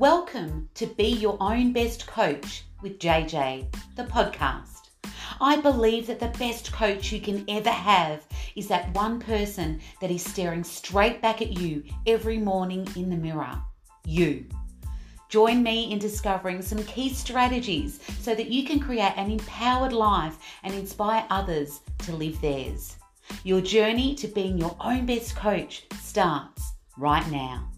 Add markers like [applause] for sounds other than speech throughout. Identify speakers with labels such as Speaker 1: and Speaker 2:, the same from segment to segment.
Speaker 1: Welcome to Be Your Own Best Coach with JJ, the podcast. I believe that the best coach you can ever have is that one person that is staring straight back at you every morning in the mirror. You. Join me in discovering some key strategies so that you can create an empowered life and inspire others to live theirs. Your journey to being your own best coach starts right now.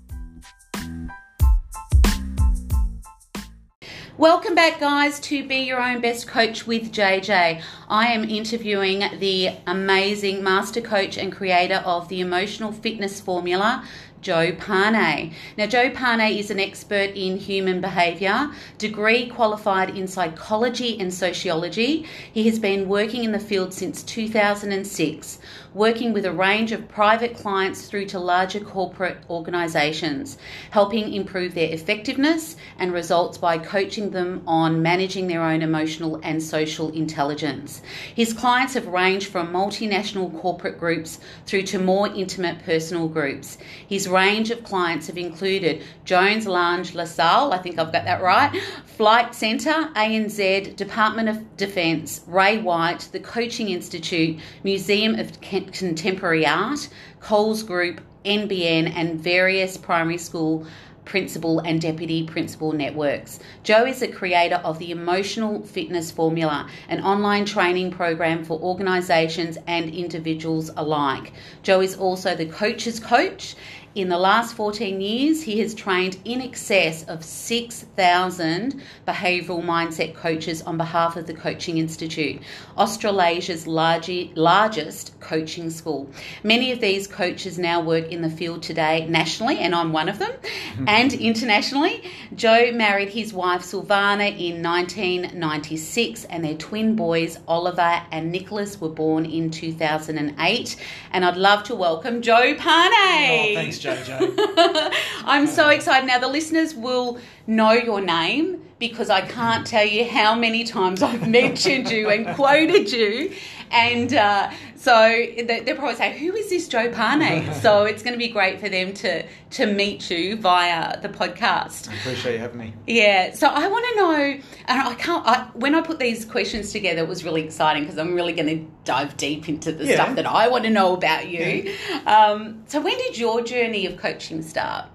Speaker 1: Welcome back, guys, to Be Your Own Best Coach with JJ. I am interviewing the amazing master coach and creator of the emotional fitness formula, Joe Pane. Now, Joe Pane is an expert in human behaviour, degree qualified in psychology and sociology. He has been working in the field since 2006, working with a range of private clients through to larger corporate organisations, helping improve their effectiveness and results by coaching them on managing their own emotional and social intelligence. His clients have ranged from multinational corporate groups through to more intimate personal groups. His range of clients have included Jones Lang LaSalle, I think I've got that right, Flight Centre, ANZ, Department of Defence, Ray White, the Coaching Institute, Museum of Contemporary Art, Coles Group, NBN, and various primary school principal and deputy principal networks. Joe is the creator of the Emotional Fitness Formula, an online training program for organisations and individuals alike. Joe is also the coach's coach in the last 14 years, he has trained in excess of 6,000 behavioural mindset coaches on behalf of the Coaching Institute, Australasia's largest coaching school. Many of these coaches now work in the field today nationally, and I'm one of them, [laughs] and internationally. Joe married his wife Silvana in 1996, and their twin boys, Oliver and Nicholas, were born in 2008. And I'd love to welcome Joe Pane.
Speaker 2: Oh, thanks, JJ. [laughs]
Speaker 1: I'm so excited. Now, the listeners will know your name because I can't tell you how many times I've mentioned you and quoted you. And uh, so they're probably saying, Who is this Joe Pane? [laughs] so it's going to be great for them to, to meet you via the podcast.
Speaker 2: I appreciate you having me.
Speaker 1: Yeah. So I want to know, and I can't, I, when I put these questions together, it was really exciting because I'm really going to dive deep into the yeah. stuff that I want to know about you. Yeah. Um, so when did your journey of coaching start?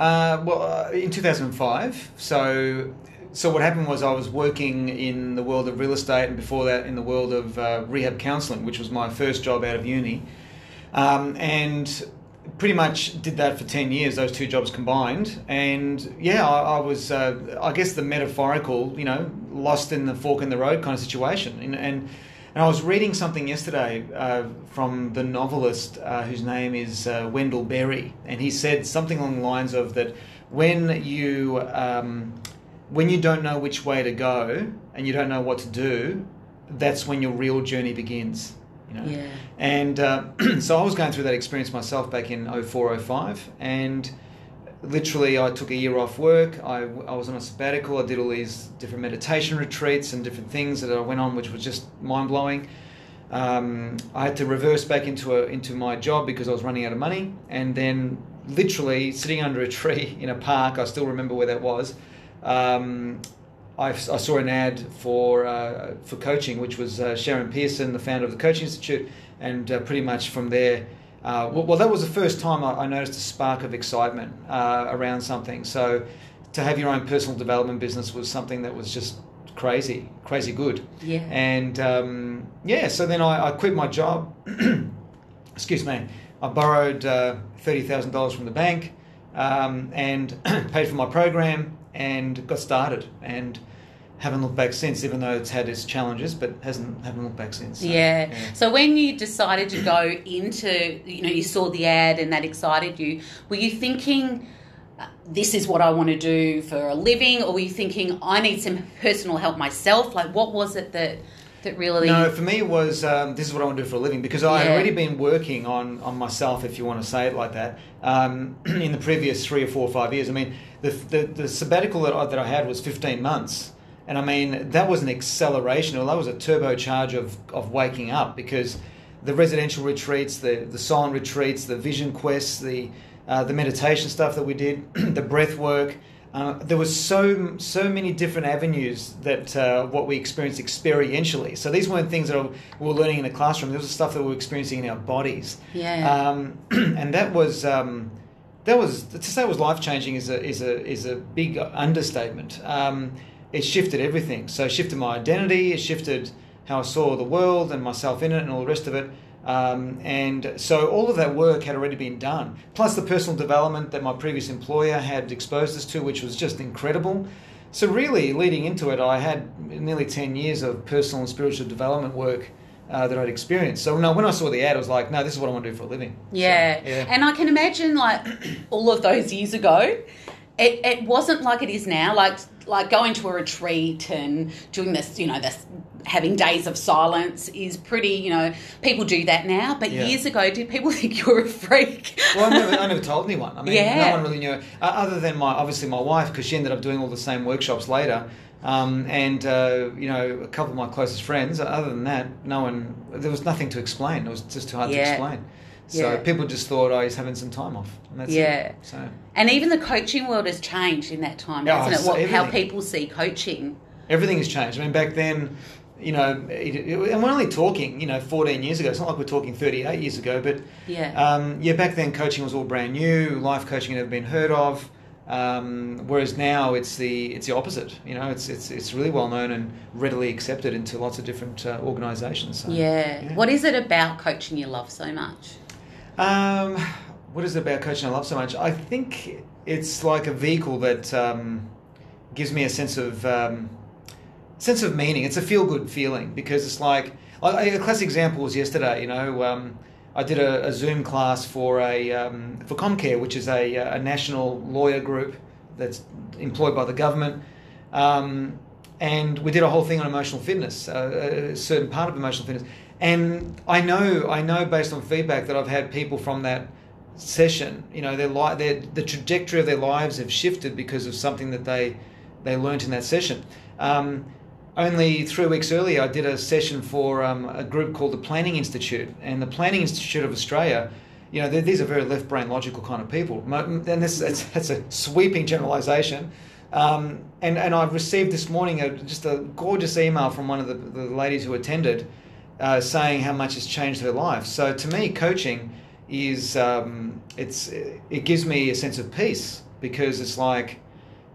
Speaker 2: Uh, well, uh, in 2005. So so what happened was I was working in the world of real estate and before that in the world of uh, rehab counselling, which was my first job out of uni, um, and pretty much did that for 10 years those two jobs combined. And yeah i, I was uh, i guess the metaphorical you know lost in the fork in the road kind of situation. And, and, and i was reading something yesterday uh, from the novelist uh, whose name is uh, wendell berry. And he said something along the lines of that when you um, when you don't know which way to go and you don't know what to do, that's when your real journey begins. You know?
Speaker 1: Yeah.
Speaker 2: And uh, [clears throat] so I was going through that experience myself back in 04, 05, and literally I took a year off work. I, I was on a sabbatical. I did all these different meditation retreats and different things that I went on, which was just mind blowing. Um, I had to reverse back into a, into my job because I was running out of money, and then literally sitting under a tree [laughs] in a park. I still remember where that was um, I, I, saw an ad for uh, for coaching, which was uh, Sharon Pearson, the founder of the Coaching Institute, and uh, pretty much from there. Uh, well, well, that was the first time I, I noticed a spark of excitement uh, around something. So, to have your own personal development business was something that was just crazy, crazy good.
Speaker 1: Yeah.
Speaker 2: And um, yeah, so then I, I quit my job. [clears throat] Excuse me. I borrowed uh, thirty thousand dollars from the bank um, and [clears throat] paid for my program and got started and haven't looked back since, even though it's had its challenges, but hasn't haven't looked back since.
Speaker 1: So, yeah. yeah. So when you decided to go into, you know, you saw the ad and that excited you. Were you thinking? Uh, this is what I want to do for a living, or were you thinking I need some personal help myself? Like, what was it that that really?
Speaker 2: No, for me it was um, this is what I want to do for a living because I had already been working on on myself, if you want to say it like that, um, [clears throat] in the previous three or four or five years. I mean, the the, the sabbatical that I, that I had was fifteen months, and I mean that was an acceleration, or that was a turbocharge of of waking up because the residential retreats, the the silent retreats, the vision quests, the uh, the meditation stuff that we did, [clears throat] the breath work uh, there was so so many different avenues that uh, what we experienced experientially. So these weren't things that we were learning in the classroom. This was stuff that we were experiencing in our bodies.
Speaker 1: Yeah.
Speaker 2: Um, [clears throat] and that was um, that was to say it was life changing is a is a is a big understatement. Um, it shifted everything. So it shifted my identity. It shifted how I saw the world and myself in it, and all the rest of it. Um, and so all of that work had already been done, plus the personal development that my previous employer had exposed us to, which was just incredible. So, really, leading into it, I had nearly 10 years of personal and spiritual development work uh, that I'd experienced. So, no, when I saw the ad, I was like, no, this is what I want to do for a living.
Speaker 1: Yeah.
Speaker 2: So, yeah.
Speaker 1: And I can imagine, like, [clears throat] all of those years ago, it, it wasn't like it is now. Like, like going to a retreat and doing this, you know, this having days of silence is pretty, you know, people do that now. But
Speaker 2: Yeah.
Speaker 1: years ago, did people [laughs] think you were a freak?
Speaker 2: well, I never, I never told anyone. I mean,
Speaker 1: Yeah.
Speaker 2: no one really knew. Uh, other than my obviously my wife, because she ended up doing all the same workshops later, um, and uh, you know a couple of my closest friends. Other than that, no one. There was nothing to explain. It was just too hard to
Speaker 1: Yeah.
Speaker 2: explain. So
Speaker 1: Yeah.
Speaker 2: people just thought, oh, he's having some time off, and that's
Speaker 1: Yeah.
Speaker 2: it. So
Speaker 1: And even the coaching world has changed in that time, hasn't it?
Speaker 2: so
Speaker 1: What, how people see coaching.
Speaker 2: everything has changed. I mean, back then. You know, it, it- and we're only talking, you know, 14 years ago. It's not like we're talking 38 years ago, but
Speaker 1: Yeah.
Speaker 2: Um, yeah, back then coaching was all brand new. Life coaching had never been heard of. Um, whereas now it's the it's the opposite. You know, it's it's it's really well known and readily accepted into lots of different uh, organisations. So,
Speaker 1: yeah. What is it about coaching you love so much?
Speaker 2: Um, what is it about coaching I love so much? I think it's like a vehicle that um, gives me a sense of um, sense of meaning. It's a feel good feeling because it's like a classic example was yesterday. You know, um, I did a, a Zoom class for a um, for Comcare, which is a, a national lawyer group that's employed by the government. Um, and we did a whole thing on emotional fitness, uh, a certain part of emotional fitness. And I know, I know, based on feedback that I've had people from that session, you know, their li- their the trajectory of their lives have shifted because of something that they they learnt in that session. Um, only three weeks earlier, I did a session for um, a group called the Planning Institute, and the Planning Institute of Australia. You know, these are very left brain logical kind of people, and this that's a sweeping generalisation. Um, and and I've received this morning a, just a gorgeous email from one of the, the ladies who attended, uh, saying how much it's changed her life. So to me, coaching is um, it's it gives me a sense of peace because it's like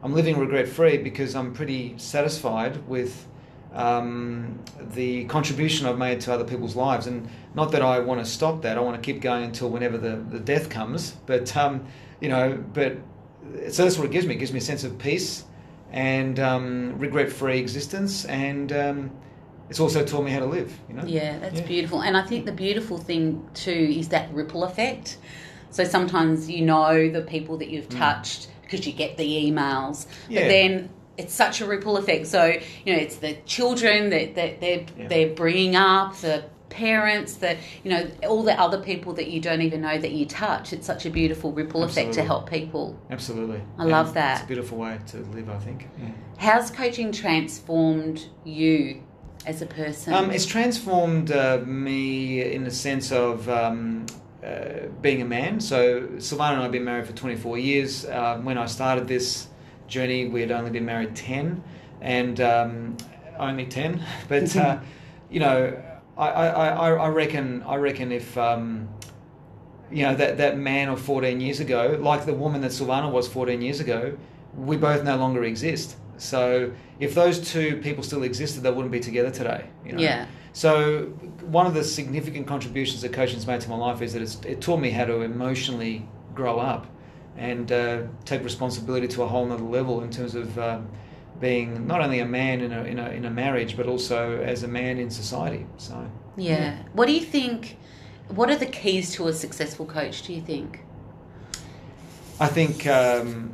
Speaker 2: I'm living regret free because I'm pretty satisfied with um, the contribution I've made to other people's lives. And not that I want to stop that, I want to keep going until whenever the, the death comes. But, um, you know, but so that's what it gives me. It gives me a sense of peace and um, regret free existence. And um, it's also taught me how to live, you know?
Speaker 1: Yeah, that's
Speaker 2: Yeah.
Speaker 1: beautiful. And I think the beautiful thing too is that ripple effect. So sometimes you know the people that you've touched because you get the emails.
Speaker 2: Yeah.
Speaker 1: but then it's such a ripple effect. So you know, it's the children that, that they're
Speaker 2: Yeah.
Speaker 1: they're bringing up, the parents, that you know, all the other people that you don't even know that you touch. It's such a beautiful ripple effect to help people.
Speaker 2: Absolutely.
Speaker 1: I love that.
Speaker 2: It's a beautiful way to live, I think. Yeah.
Speaker 1: How's coaching transformed you as a person?
Speaker 2: Um, it's transformed uh, me in the sense of um, uh, being a man. So Silvana and I have been married for 24 years. Um, when I started this journey, we had only been married 10, and um, only 10. [laughs] But uh, [laughs] you know, I, I, I, I reckon I reckon if um, you know that that man of 14 years ago, like the woman that Silvana was 14 years ago, we both no longer exist. So if those two people still existed, they wouldn't be together today. You know?
Speaker 1: Yeah.
Speaker 2: So one of the significant contributions that coaching's made to my life is that it's, it taught me how to emotionally grow up and uh, take responsibility to a whole nother level in terms of um, being not only a man in a, in a in a marriage, but also as a man in society. So
Speaker 1: Yeah. What do you think? What are the keys to a successful coach? Do you think?
Speaker 2: I think um,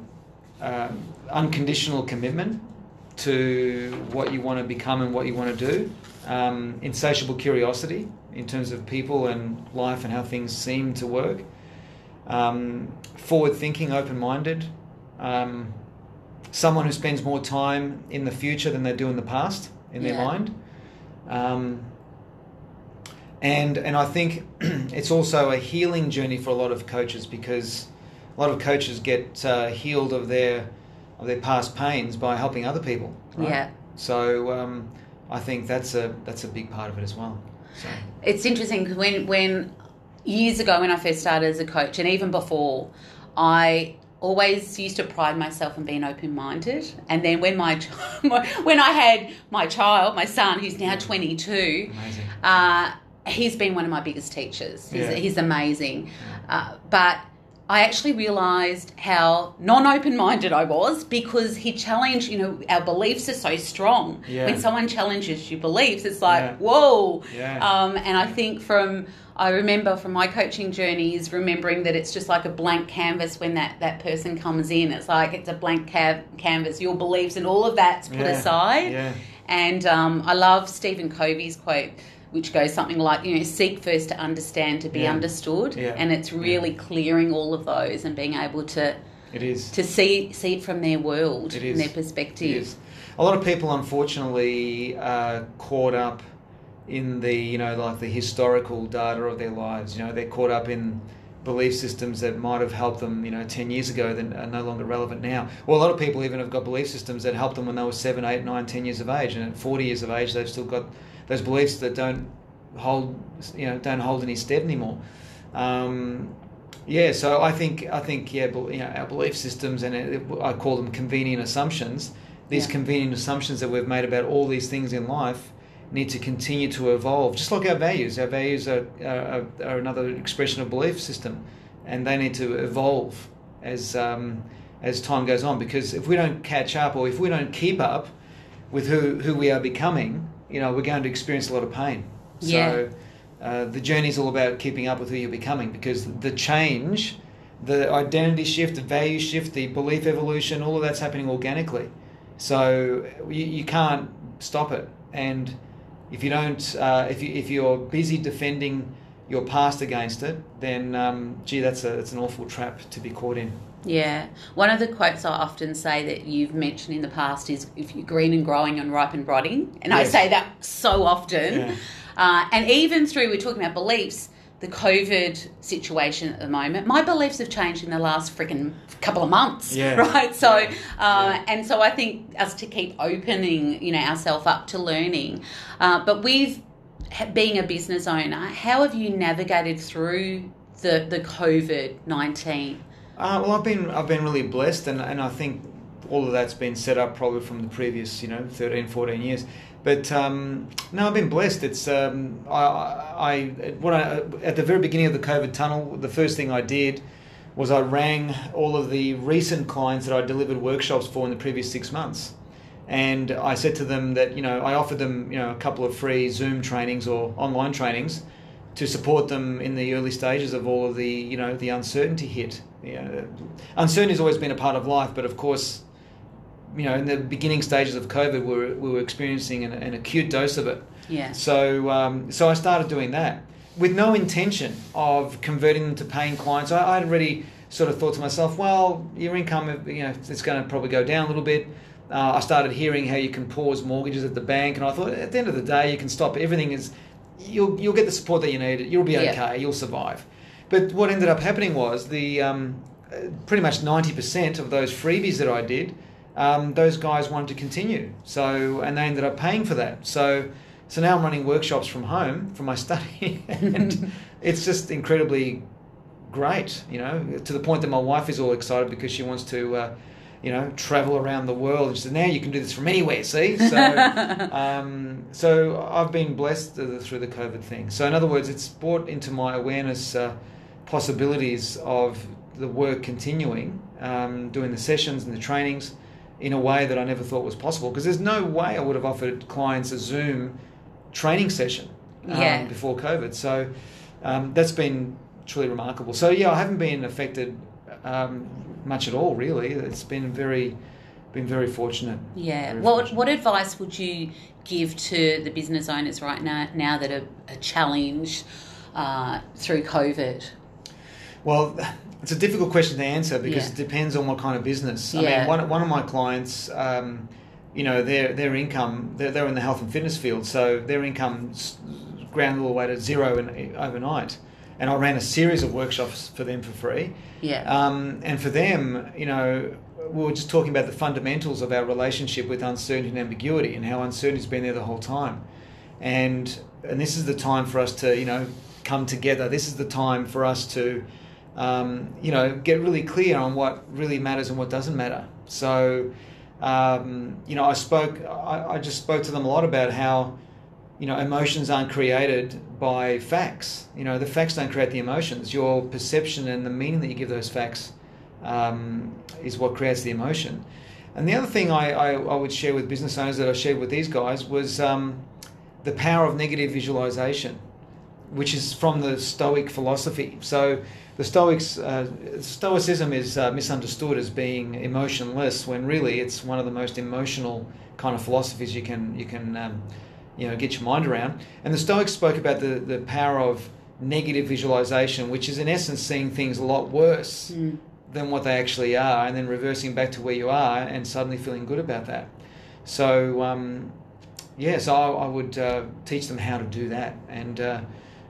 Speaker 2: um, unconditional commitment to what you want to become and what you want to do, um, insatiable curiosity in terms of people and life and how things seem to work, um, forward thinking, open minded, um, someone who spends more time in the future than they do in the past in their
Speaker 1: Yeah.
Speaker 2: mind. Um, and and I think [clears throat] it's also a healing journey for a lot of coaches because a lot of coaches get uh, healed of their of their past pains by helping other people. right?
Speaker 1: Yeah.
Speaker 2: So um, I think that's a that's a big part of it as well. So
Speaker 1: It's interesting because when, when years ago when I first started as a coach, and even before, I always used to pride myself on being open minded. And then when [laughs] my, when I had my child, my son, who's now twenty two, uh, he's been one of my biggest teachers. He's,
Speaker 2: Yeah.
Speaker 1: he's amazing. Uh, but I actually realised how non open minded I was because he challenged, you know, our beliefs are so strong.
Speaker 2: Yeah.
Speaker 1: When someone challenges your beliefs, it's like,
Speaker 2: Yeah.
Speaker 1: whoa.
Speaker 2: Yeah.
Speaker 1: Um, and I think from, I remember from my coaching journeys, remembering that it's just like a blank canvas when that, that person comes in. It's like it's a blank cav- canvas. Your beliefs and all of that's put aside.
Speaker 2: Yeah.
Speaker 1: And um, I love Stephen Covey's quote, which goes something like, you know, seek first to understand, to be
Speaker 2: Yeah.
Speaker 1: understood.
Speaker 2: Yeah.
Speaker 1: And it's really clearing all of those and being able to
Speaker 2: It is.
Speaker 1: to see see it from their world
Speaker 2: It
Speaker 1: and their perspective.
Speaker 2: is. A lot of people, unfortunately, are caught up in the you know like the historical data of their lives. You know, they're caught up in belief systems that might have helped them you know 10 years ago that are no longer relevant now well a lot of people even have got belief systems that helped them when they were 7 8 9 10 years of age and at 40 years of age they've still got those beliefs that don't hold you know don't hold any stead anymore um, yeah, so I think I think yeah, you know, our belief systems and it, I call them convenient assumptions. These
Speaker 1: Yeah.
Speaker 2: convenient assumptions that we've made about all these things in life need to continue to evolve, just like our values. Our values are, are, are another expression of belief system, and they need to evolve as um, as time goes on. Because if we don't catch up, or if we don't keep up with who who we are becoming, you know, we're going to experience a lot of pain.
Speaker 1: Yeah.
Speaker 2: So uh, the journey is all about keeping up with who you're becoming because the change, the identity shift, the value shift, the belief evolution, all of that's happening organically. So you, you can't stop it. And if you don't, uh, if you if you're busy defending your past against it, then um, gee, that's a that's an awful trap to be caught in.
Speaker 1: Yeah. One of the quotes I often say that you've mentioned in the past is if you're green and growing and ripe and rotting. And I say that so often.
Speaker 2: Yeah.
Speaker 1: Uh, and even through, we're talking about beliefs, the COVID situation at the moment, my beliefs have changed in the last freaking couple of months.
Speaker 2: Yeah. [laughs]
Speaker 1: Right. So, uh,
Speaker 2: Yeah.
Speaker 1: and so I think us to keep opening, you know, ourselves up to learning. Uh, but with being a business owner, how have you navigated through the, the COVID 19?
Speaker 2: Uh, well, I've been I've been really blessed, and, and I think all of that's been set up probably from the previous you know 13, 14 years. But um, no, I've been blessed. It's um, I, I what I at the very beginning of the COVID tunnel, the first thing I did was I rang all of the recent clients that I delivered workshops for in the previous six months. And I said to them that you know I offered them you know a couple of free Zoom trainings or online trainings to support them in the early stages of all of the you know the uncertainty hit. You know, uncertainty has always been a part of life, but of course, you know in the beginning stages of COVID, we were, we were experiencing an, an acute dose of it.
Speaker 1: Yeah.
Speaker 2: So um, so I started doing that with no intention of converting them to paying clients. I, I'd already sort of thought to myself, well, your income, you know, it's going to probably go down a little bit. Uh, I started hearing how you can pause mortgages at the bank, and I thought at the end of the day, you can stop. Everything is, you'll you'll get the support that you need. You'll be
Speaker 1: Yeah.
Speaker 2: okay. You'll survive. But what ended up happening was the um, uh, pretty much ninety percent of those freebies that I did, um, those guys wanted to continue. So and they ended up paying for that. So so now I'm running workshops from home from my [laughs] study, and [laughs] it's just incredibly great. You know, to the point that my wife is all excited because she wants to. Uh, you know, travel around the world. And she said, now you can do this from anywhere, see? [laughs] So, um, so I've been blessed through the COVID thing. So, in other words, it's brought into my awareness uh, possibilities of the work continuing, um, doing the sessions and the trainings in a way that I never thought was possible. Because there's no way I would have offered clients a Zoom training session um,
Speaker 1: Yeah.
Speaker 2: before COVID. So, um, that's been truly remarkable. So, yeah, I haven't been affected um, much at all, really. It's been very, been very fortunate.
Speaker 1: Yeah.
Speaker 2: Very
Speaker 1: What
Speaker 2: fortunate.
Speaker 1: what advice would you give to the business owners right now now that are, are challenged uh, through COVID?
Speaker 2: Well, it's a difficult question to answer because
Speaker 1: Yeah.
Speaker 2: it depends on what kind of business. I
Speaker 1: Yeah.
Speaker 2: mean, one, one of my clients, um, you know, their their income, they're, they're in the health and fitness field, so their income ground all the way to zero in, overnight. And I ran a series of workshops for them for free.
Speaker 1: Yeah.
Speaker 2: Um, and for them, you know, we were just talking about the fundamentals of our relationship with uncertainty and ambiguity, and how uncertainty's been there the whole time, and and this is the time for us to you know come together. This is the time for us to um, you know get really clear on what really matters and what doesn't matter. So um, you know, I spoke, I, I just spoke to them a lot about how you know, emotions aren't created by facts. You know, the facts don't create the emotions. Your perception and the meaning that you give those facts um, is what creates the emotion. And the other thing I, I, I, would share with business owners that I shared with these guys was um, the power of negative visualization, which is from the Stoic philosophy. So the Stoics, uh, Stoicism is uh, misunderstood as being emotionless, when really it's one of the most emotional kind of philosophies you can you can um, you know get your mind around. And the Stoics spoke about the the power of negative visualization, which is in essence seeing things a lot worse mm. than what they actually are, and then reversing back to where you are and suddenly feeling good about that. So um, yeah, so I, I would uh, teach them how to do that, and uh,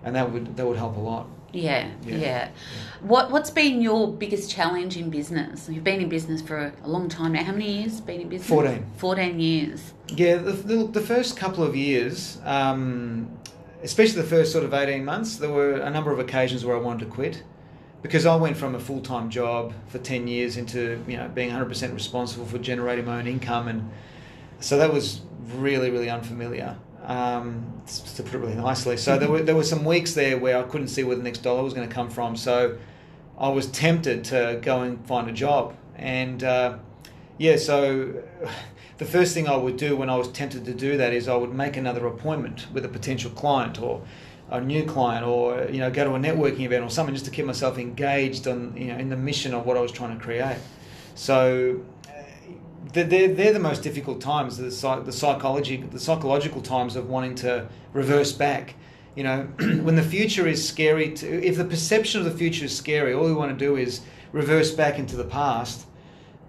Speaker 2: and that would that would help a lot.
Speaker 1: Yeah, yeah, yeah, What What's been your biggest challenge in business? You've been in business for a long time now. How many years been in business?
Speaker 2: Fourteen.
Speaker 1: Fourteen years.
Speaker 2: Yeah, the, the, the first couple of years, um, especially the first sort of eighteen months, there were a number of occasions where I wanted to quit because I went from a full time job for ten years into you know being one hundred percent responsible for generating my own income, and so that was really really unfamiliar um, to put it really nicely. So there were there were some weeks there where I couldn't see where the next dollar was going to come from. So I was tempted to go and find a job, and uh, yeah, so [sighs] the first thing I would do when I was tempted to do that is I would make another appointment with a potential client or a new client or you know go to a networking event or something just to keep myself engaged on you know in the mission of what I was trying to create. So they're, they're the most difficult times the, the psychology the psychological times of wanting to reverse back. You know [clears throat] when the future is scary to, if the perception of the future is scary all we want to do is reverse back into the past.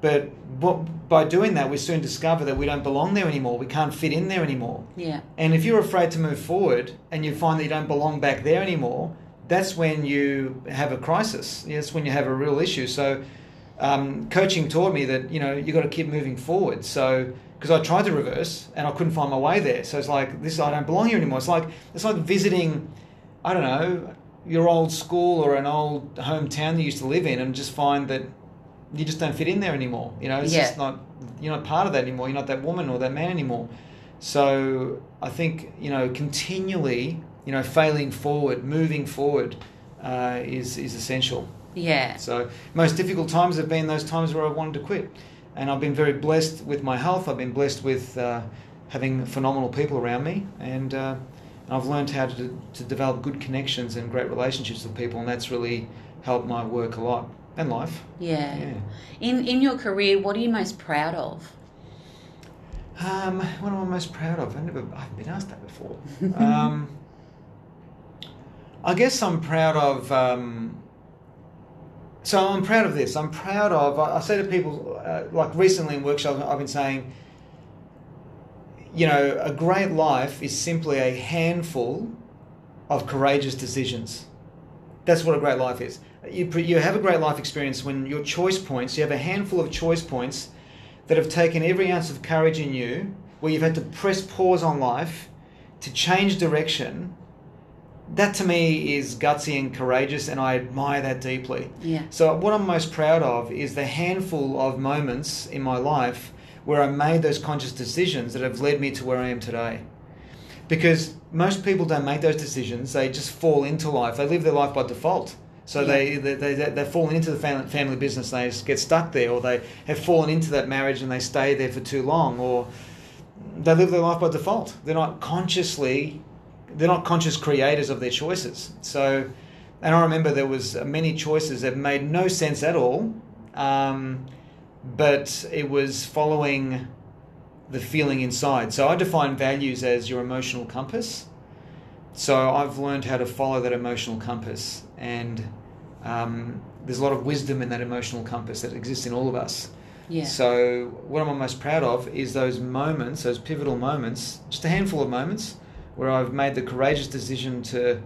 Speaker 2: But what, by doing that we soon discover that we don't belong there anymore. We can't fit in there anymore.
Speaker 1: Yeah.
Speaker 2: And if you're afraid to move forward and you find that you don't belong back there anymore that's when you have a crisis. That's when you have a real issue. So um, coaching taught me that you know you got to keep moving forward. So because I tried to reverse and I couldn't find my way there, so it's like this I don't belong here anymore. It's like it's like visiting, I don't know, your old school or an old hometown you used to live in, and just find that you just don't fit in there anymore. You know, it's
Speaker 1: yeah.
Speaker 2: just not you're not part of that anymore. You're not that woman or that man anymore. So I think you know continually you know failing forward, moving forward uh, is is essential.
Speaker 1: Yeah.
Speaker 2: So most difficult times have been those times where I wanted to quit, and I've been very blessed with my health. I've been blessed with uh, having phenomenal people around me, and uh, I've learned how to to develop good connections and great relationships with people, and that's really helped my work a lot and life.
Speaker 1: Yeah. yeah. In in your career, what are you most proud of?
Speaker 2: Um, what am I most proud of? I've never, I haven't been asked that before. [laughs] um, I guess I'm proud of. Um, so I'm proud of this. I'm proud of. I, say to people, uh, like recently in workshops, I've been saying, you know, a great life is simply a handful of courageous decisions. That's what a great life is. You, you have a great life experience when your choice points, you have a handful of choice points that have taken every ounce of courage in you, where you've had to press pause on life to change direction that to me is gutsy and courageous, and I admire that deeply.
Speaker 1: Yeah.
Speaker 2: So, what I'm most proud of is the handful of moments in my life where I made those conscious decisions that have led me to where I am today. Because most people don't make those decisions, they just fall into life, they live their life by default. So yeah. they, they, they, they've fallen into the family, family business, they get stuck there, or they have fallen into that marriage and they stay there for too long, or they live their life by default. They're not consciously they're not conscious creators of their choices. So, and I remember there was many choices that made no sense at all, um, but it was following the feeling inside. So I define values as your emotional compass. So I've learned how to follow that emotional compass, and um, there's a lot of wisdom in that emotional compass that exists in all of us.
Speaker 1: Yeah.
Speaker 2: So what I'm most proud of is those moments, those pivotal moments, just a handful of moments where I've made the courageous decision to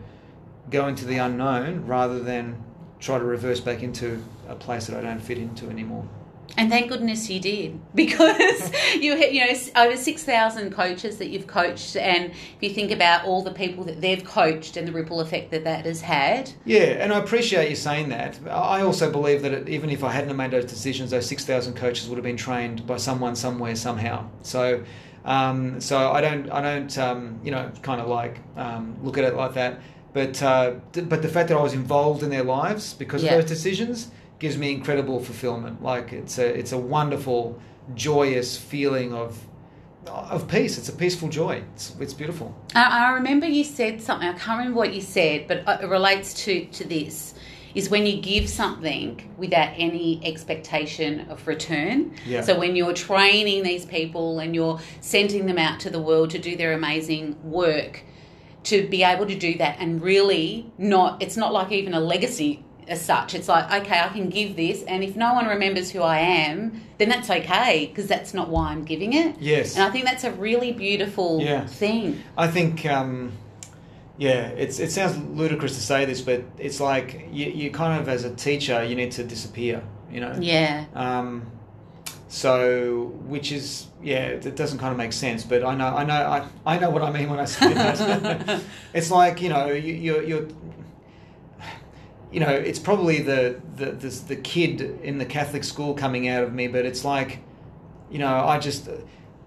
Speaker 2: go into the unknown rather than try to reverse back into a place that I don't fit into anymore.
Speaker 1: And thank goodness you did, [laughs] because you you know over six thousand coaches that you've coached, and if you think about all the people that they've coached and the ripple effect that that has had.
Speaker 2: Yeah, and I appreciate you saying that. I also believe that it, even if I hadn't made those decisions, those six thousand coaches would have been trained by someone somewhere somehow. So. Um, so I don't, I don't, um, you know, kind of like um, look at it like that. But uh, but the fact that I was involved in their lives because
Speaker 1: Yeah.
Speaker 2: of those decisions gives me incredible fulfillment. Like it's a it's a wonderful, joyous feeling of of peace. It's a peaceful joy. It's it's beautiful.
Speaker 1: I, I remember you said something. I can't remember what you said, but it relates to to this. Is when you give something without any expectation of return.
Speaker 2: Yeah.
Speaker 1: So when you're training these people and you're sending them out to the world to do their amazing work, to be able to do that and really not, it's not like even a legacy as such. It's like, okay, I can give this, and if no one remembers who I am, then that's okay because that's not why I'm giving it.
Speaker 2: Yes.
Speaker 1: And I think that's a really beautiful
Speaker 2: Yeah.
Speaker 1: thing.
Speaker 2: I think, um, yeah, it's it sounds ludicrous to say this, but it's like you, you kind of, as a teacher, you need to disappear. You know.
Speaker 1: Yeah.
Speaker 2: Um, so, which is yeah, it doesn't kind of make sense, but I know, I know, I, I know what I mean when I say that. [laughs] it's like you know, you, you're, you're, you know, it's probably the the, the the kid in the Catholic school coming out of me, but it's like, you know, I just,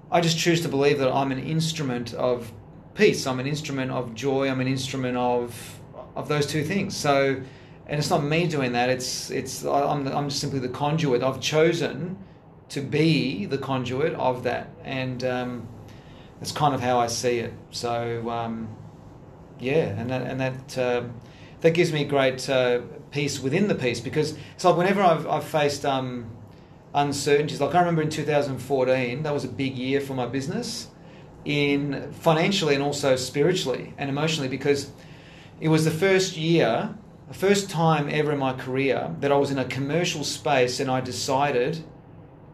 Speaker 2: I just choose to believe that I'm an instrument of peace. I'm an instrument of joy. I'm an instrument of of those two things. So, and it's not me doing that. It's it's I'm I'm just simply the conduit. I've chosen to be the conduit of that, and um, that's kind of how I see it. So, um, yeah, and that and that um, that gives me great uh, peace within the peace because it's like whenever I've I've faced um, uncertainties. Like I remember in 2014, that was a big year for my business, in financially and also spiritually and emotionally because it was the first year, the first time ever in my career that I was in a commercial space and I decided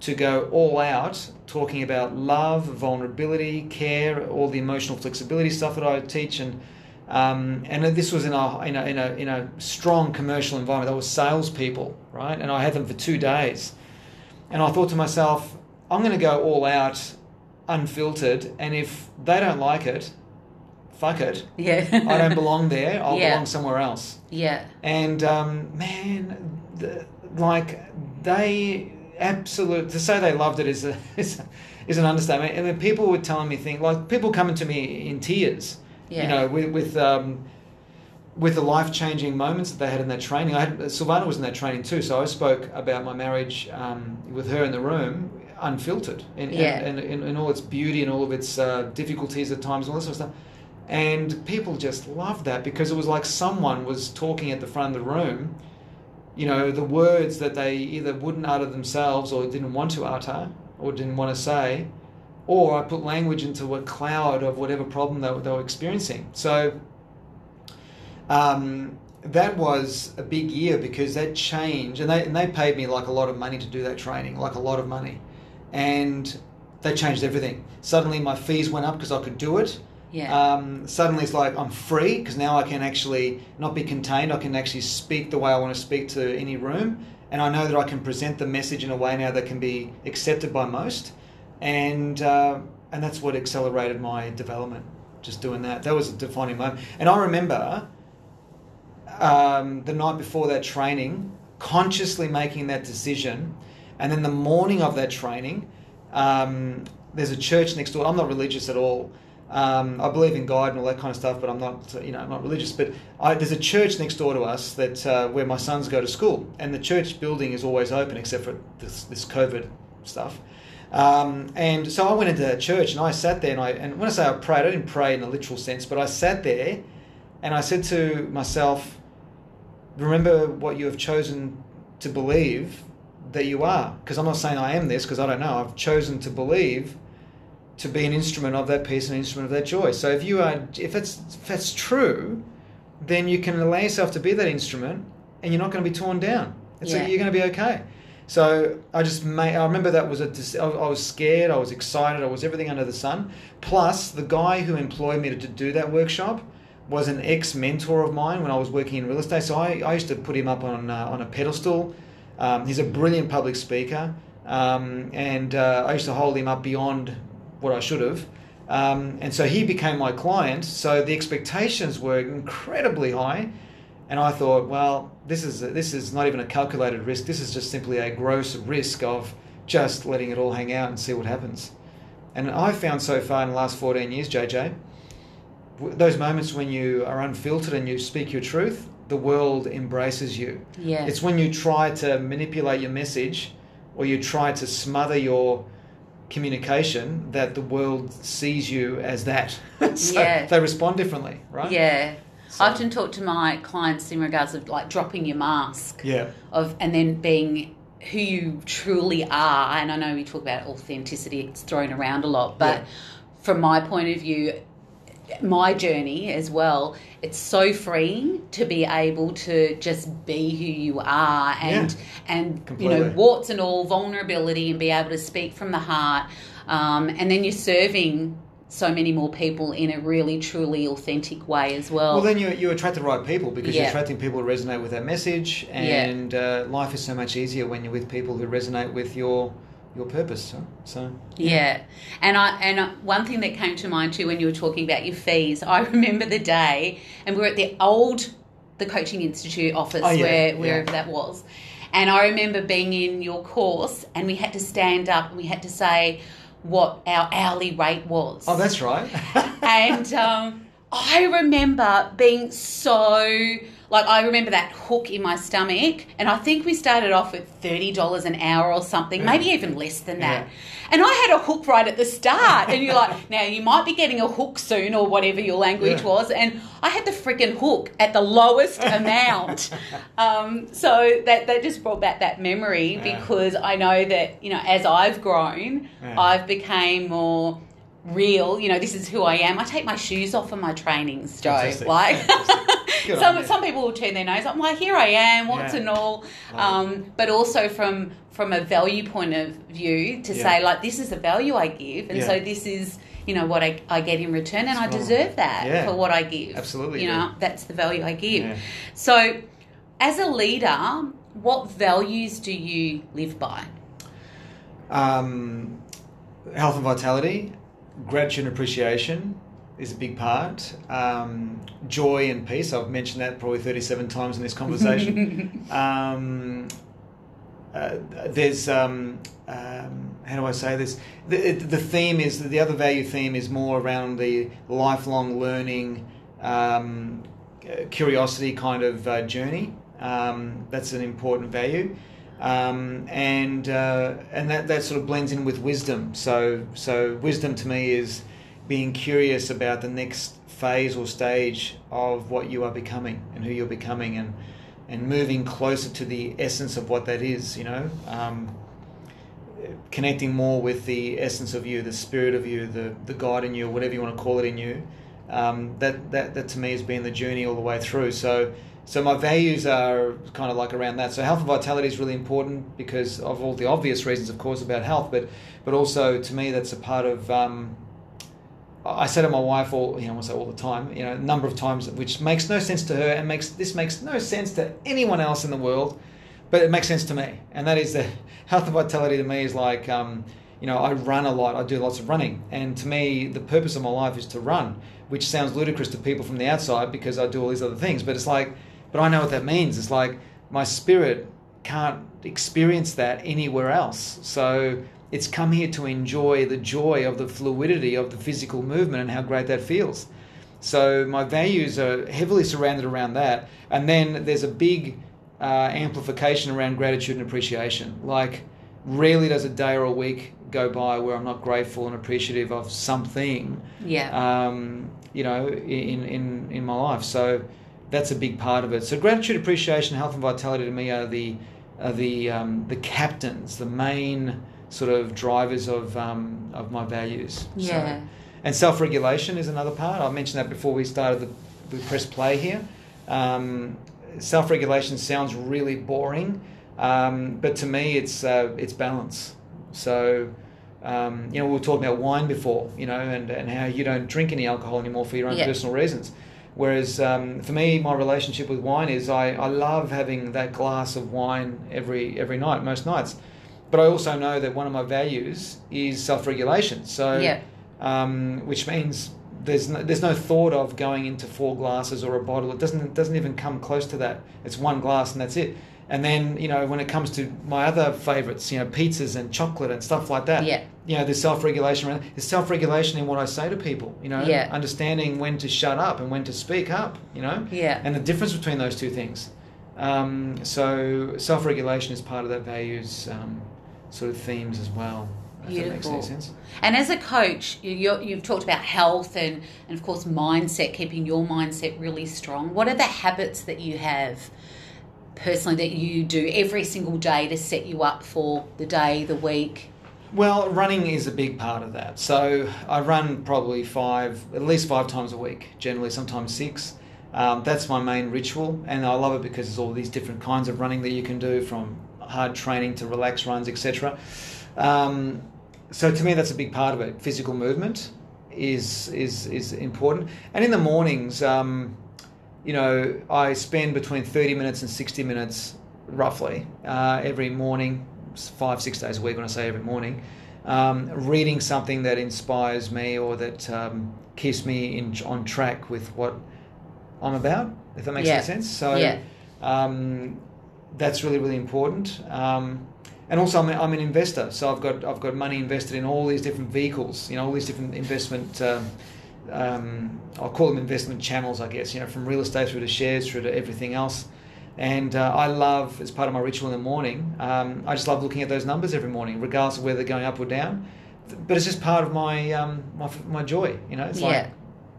Speaker 2: to go all out talking about love, vulnerability, care, all the emotional flexibility stuff that I teach and um, and this was in a, in, a, in, a, in a strong commercial environment. That was salespeople, right? And I had them for two days. And I thought to myself, I'm going to go all out, unfiltered, and if they don't like it, fuck it.
Speaker 1: Yeah.
Speaker 2: I don't belong there. I'll
Speaker 1: Yeah.
Speaker 2: belong somewhere else.
Speaker 1: Yeah.
Speaker 2: And um, man, the, like they absolute to say they loved it is a, [laughs] is, a, is an understatement. And then people were telling me things like people coming to me in tears.
Speaker 1: Yeah.
Speaker 2: You know, with with um, with the life changing moments that they had in that training. I had Silvana was in that training too, so I spoke about my marriage um, with her in the room, unfiltered, and,
Speaker 1: Yeah.
Speaker 2: and all its beauty and all of its uh, difficulties at times, and all this sort of stuff. And people just loved that because it was like someone was talking at the front of the room, you know, the words that they either wouldn't utter themselves or didn't want to utter or didn't want to say, or I put language into a cloud of whatever problem they, were- they were experiencing. So um, that was a big year because that changed, and they, and they paid me like a lot of money to do that training, like a lot of money. And they changed everything. Suddenly my fees went up because I could do it.
Speaker 1: Yeah.
Speaker 2: Um, suddenly it's like I'm free because now I can actually not be contained. I can actually speak the way I want to speak to any room, and I know that I can present the message in a way now that can be accepted by most, and uh, and that's what accelerated my development. Just doing that, that was a defining moment. And I remember um, the night before that training, consciously making that decision, and then the morning of that training, um, there's a church next door. I'm not religious at all. Um, I believe in God and all that kind of stuff, but I'm not, you know, I'm not religious. But I, there's a church next door to us that uh, where my sons go to school, and the church building is always open except for this, this COVID stuff. Um, and so I went into that church and I sat there and I and when I say I prayed, I didn't pray in a literal sense, but I sat there and I said to myself, remember what you have chosen to believe that you are. Because I'm not saying I am this because I don't know. I've chosen to believe to be an instrument of that peace and an instrument of that joy. So if you are, if it's if that's true, then you can allow yourself to be that instrument, and you're not going to be torn down. It's
Speaker 1: Yeah.
Speaker 2: you're going to be okay. So I just made, I remember that was a I was scared, I was excited, I was everything under the sun. Plus, the guy who employed me to, to do that workshop was an ex mentor of mine when I was working in real estate. So I, I used to put him up on uh, on a pedestal. Um, he's a brilliant public speaker. um, and uh, I used to hold him up beyond what I should have. Um, and so he became my client. So the expectations were incredibly high, and I thought, well, this is this is not even a calculated risk. This is just simply a gross risk of just letting it all hang out and see what happens. And I've found so far in the last 14 years, JJ, those moments when you are unfiltered and you speak your truth, the world embraces you.
Speaker 1: Yeah.
Speaker 2: It's when you try to manipulate your message or you try to smother your communication that the world sees you as that. [laughs] so
Speaker 1: Yeah.
Speaker 2: they respond differently, right?
Speaker 1: Yeah.
Speaker 2: So-
Speaker 1: I often talk to my clients in regards of like dropping your mask
Speaker 2: Yeah.
Speaker 1: of and then being who you truly are. And I know we talk about authenticity; it's thrown around a lot, but
Speaker 2: Yeah.
Speaker 1: from my point of view, my journey as well, it's so freeing to be able to just be who you are and and you know warts and all vulnerability and be able to speak from the heart. Um, and then you're serving so many more people in a really truly authentic way as well.
Speaker 2: Well, then you, you attract the right people because
Speaker 1: Yeah.
Speaker 2: you're attracting people who resonate with that message, and uh, life is so much easier when you're with people who resonate with your your purpose. So, so
Speaker 1: Yeah, and I and one thing that came to mind too when you were talking about your fees, I [laughs] remember the day, and we were at the old the coaching institute office
Speaker 2: Oh, yeah,
Speaker 1: where
Speaker 2: yeah.
Speaker 1: wherever that was, and I remember being in your course, and we had to stand up and we had to say what our hourly rate was.
Speaker 2: oh, that's right. [laughs]
Speaker 1: and um, I remember being so like I remember that hook in my stomach, and I think we started off with thirty dollars an hour or something,
Speaker 2: Yeah.
Speaker 1: maybe even less than that.
Speaker 2: Yeah.
Speaker 1: And I had a hook right at the start, and you're like, [laughs] now you might be getting a hook soon or whatever your language
Speaker 2: Yeah.
Speaker 1: was, and I had the freaking hook at the lowest [laughs] amount. Um, so that that just brought back that memory because I know that you know as I've grown. I've became more real. You know, this is who I am. I take my shoes off for my trainings, Joe.
Speaker 2: Fantastic.
Speaker 1: Like
Speaker 2: Fantastic. Good [laughs] on
Speaker 1: some some people will turn their nose. I'm like, here I am, what's
Speaker 2: Yeah.
Speaker 1: and all. Um, but also from from a value point of view to
Speaker 2: Yeah.
Speaker 1: say like this is the value I give, and
Speaker 2: Yeah.
Speaker 1: so this is you know what I, I get in return, and I deserve that for what I give.
Speaker 2: Absolutely,
Speaker 1: you know that's the value I give. So, as a leader, what values do you live by?
Speaker 2: Um, health and vitality, gratitude and appreciation is a big part. Um, joy and peace. I've mentioned that probably 37 times in this conversation. [laughs] um, uh, there's um, um, how do I say this? The, the theme is the other value theme is more around the lifelong learning, um, uh, curiosity kind of uh, journey. Um, that's an important value, um, and uh, and that, that sort of blends in with wisdom. So so wisdom to me is being curious about the next phase or stage of what you are becoming and who you're becoming and and moving closer to the essence of what that is, you know, um, connecting more with the essence of you, the spirit of you, the, the God in you, whatever you want to call it in you. Um, that, that, that to me has been the journey all the way through. So, so my values are kind of like around that. So health and vitality is really important because of all the obvious reasons, of course, about health, but, but also to me that's a part of, um, I say to my wife all you know I say all the time, you know, a number of times, which makes no sense to her and makes this makes no sense to anyone else in the world, but it makes sense to me. And that is that [laughs] health and vitality to me is like, um, you know, I run a lot, I do lots of running, and to me, the purpose of my life is to run, which sounds ludicrous to people from the outside because I do all these other things, but it's like, but I know what that means. It's like my spirit can't experience that anywhere else. So it's come here to enjoy the joy of the fluidity of the physical movement and how great that feels. So my values are heavily surrounded around that. And then there's a big uh, amplification around gratitude and appreciation. Like, rarely does a day or a week go by where I'm not grateful and appreciative of something
Speaker 1: Yeah.
Speaker 2: um, you know, in, in, in my life. So that's a big part of it. So gratitude, appreciation, health, and vitality to me are the are the um, the captains, the main sort of drivers of um, of my values.
Speaker 1: Yeah.
Speaker 2: So, and self regulation is another part. I mentioned that before we started the we press play here. Um, self regulation sounds really boring, um, but to me, it's uh, it's balance. So. Um, you know, we were talking about wine before, you know, and, and how you don't drink any alcohol anymore for your own
Speaker 1: Yeah.
Speaker 2: personal reasons. Whereas um, for me, my relationship with wine is I, I love having that glass of wine every every night, most nights. but I also know that one of my values is self-regulation. So,
Speaker 1: Yeah.
Speaker 2: um, which means there's no, there's no thought of going into four glasses or a bottle. It doesn't it doesn't even come close to that. It's one glass and that's it. And then you know when it comes to my other favorites, you know pizzas and chocolate and stuff like that.
Speaker 1: Yeah.
Speaker 2: You know there's self-regulation. around- There's self-regulation in what I say to people. You know,
Speaker 1: Yeah.
Speaker 2: understanding when to shut up and when to speak up. You know,
Speaker 1: Yeah.
Speaker 2: and the difference between those two things. Um, so self-regulation is part of that values um, sort of themes as well. If that makes any
Speaker 1: Beautiful.
Speaker 2: sense.
Speaker 1: And as a coach, you, you're, you've talked about health and, and, of course, mindset, keeping your mindset really strong. What are the habits that you have personally that you do every single day to set you up for the day, the week?
Speaker 2: Well, running is a big part of that. So I run probably five, at least five times a week, generally, sometimes six. Um, that's my main ritual, and I love it because there's all these different kinds of running that you can do, from hard training to relaxed runs, etc. Um, so to me, that's a big part of it. Physical movement is is is important, and in the mornings, um, you know, I spend between thirty minutes and sixty minutes, roughly, uh, every morning, five six days a week. When I say every morning, um, reading something that inspires me or that um, keeps me in, on track with what I'm about. If that makes
Speaker 1: Yeah.
Speaker 2: any sense. So
Speaker 1: Yeah.
Speaker 2: um, that's really really important. Um, and also, I'm, I'm an investor, so I've got I've got money invested in all these different vehicles. You know, all these different investment. Um, um, I'll call them investment channels, I guess. You know, from real estate through to shares through to everything else. And uh, I love, as part of my ritual in the morning, um, I just love looking at those numbers every morning, regardless of whether they're going up or down. But it's just part of my um, my, my joy. You know, it's
Speaker 1: Yeah.
Speaker 2: like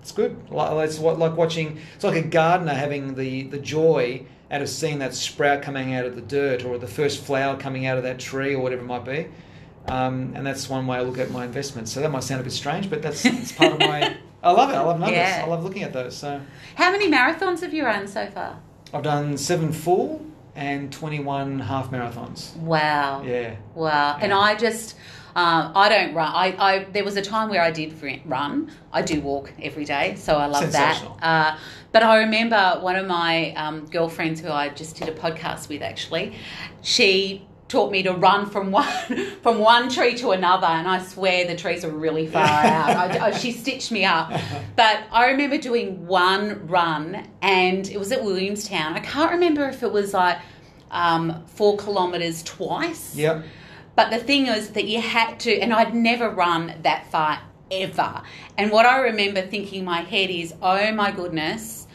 Speaker 2: it's good. Like it's what like watching. It's like a gardener having the the joy out of seeing that sprout coming out of the dirt or the first flower coming out of that tree or whatever it might be. Um, and that's one way I look at my investments. So that might sound a bit strange, but that's it's part of my. [laughs] I love it. I love numbers.
Speaker 1: Yeah.
Speaker 2: I love looking at those. So
Speaker 1: How many marathons have you run so far?
Speaker 2: I've done seven full and twenty one half marathons.
Speaker 1: Wow.
Speaker 2: Yeah.
Speaker 1: Wow. And I just, um, I don't run. I, I there was a time where I did run. I do walk every day, so I love that. Uh, but I remember one of my um, girlfriends who I just did a podcast with. Actually, she taught me to run from [laughs] one from one tree to another, and I swear the trees are really far out. I, I- she stitched me up. But I remember doing one run, and it was at Williamstown. I can't remember if it was like um, four kilometers twice.
Speaker 2: Yep.
Speaker 1: But the thing is that you had to, and I'd never run that far ever. And what I remember thinking in my head is, oh my goodness,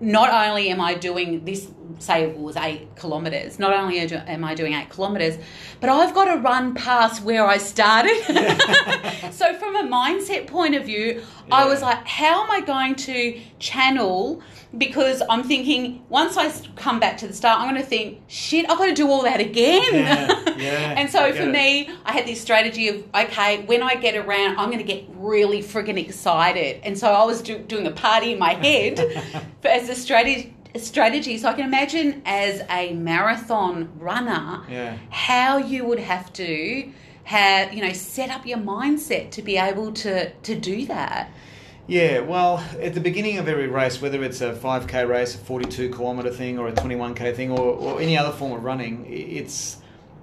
Speaker 1: not only am I doing this, say it was eight kilometres, not only am I doing eight kilometres, but I've got to run past where I started. [laughs] so, from a mindset point of view, I was like, how am I going to channel? Because I'm thinking, once I come back to the start, I'm going to think, shit, I've got to do all that again.
Speaker 2: Yeah, [laughs] yeah,
Speaker 1: and so for
Speaker 2: it.
Speaker 1: me, I had this strategy of, okay, when I get around, I'm going to get really friggin' excited. And so I was do, doing a party in my head [laughs] for, as a strategy. Strategy, so I can imagine as a marathon runner,
Speaker 2: Yeah.
Speaker 1: how you would have to have you know set up your mindset to be able to to do that.
Speaker 2: Yeah, well, at the beginning of every race, whether it's a 5k race, a 42 kilometre thing, or a 21k thing, or, or any other form of running, it's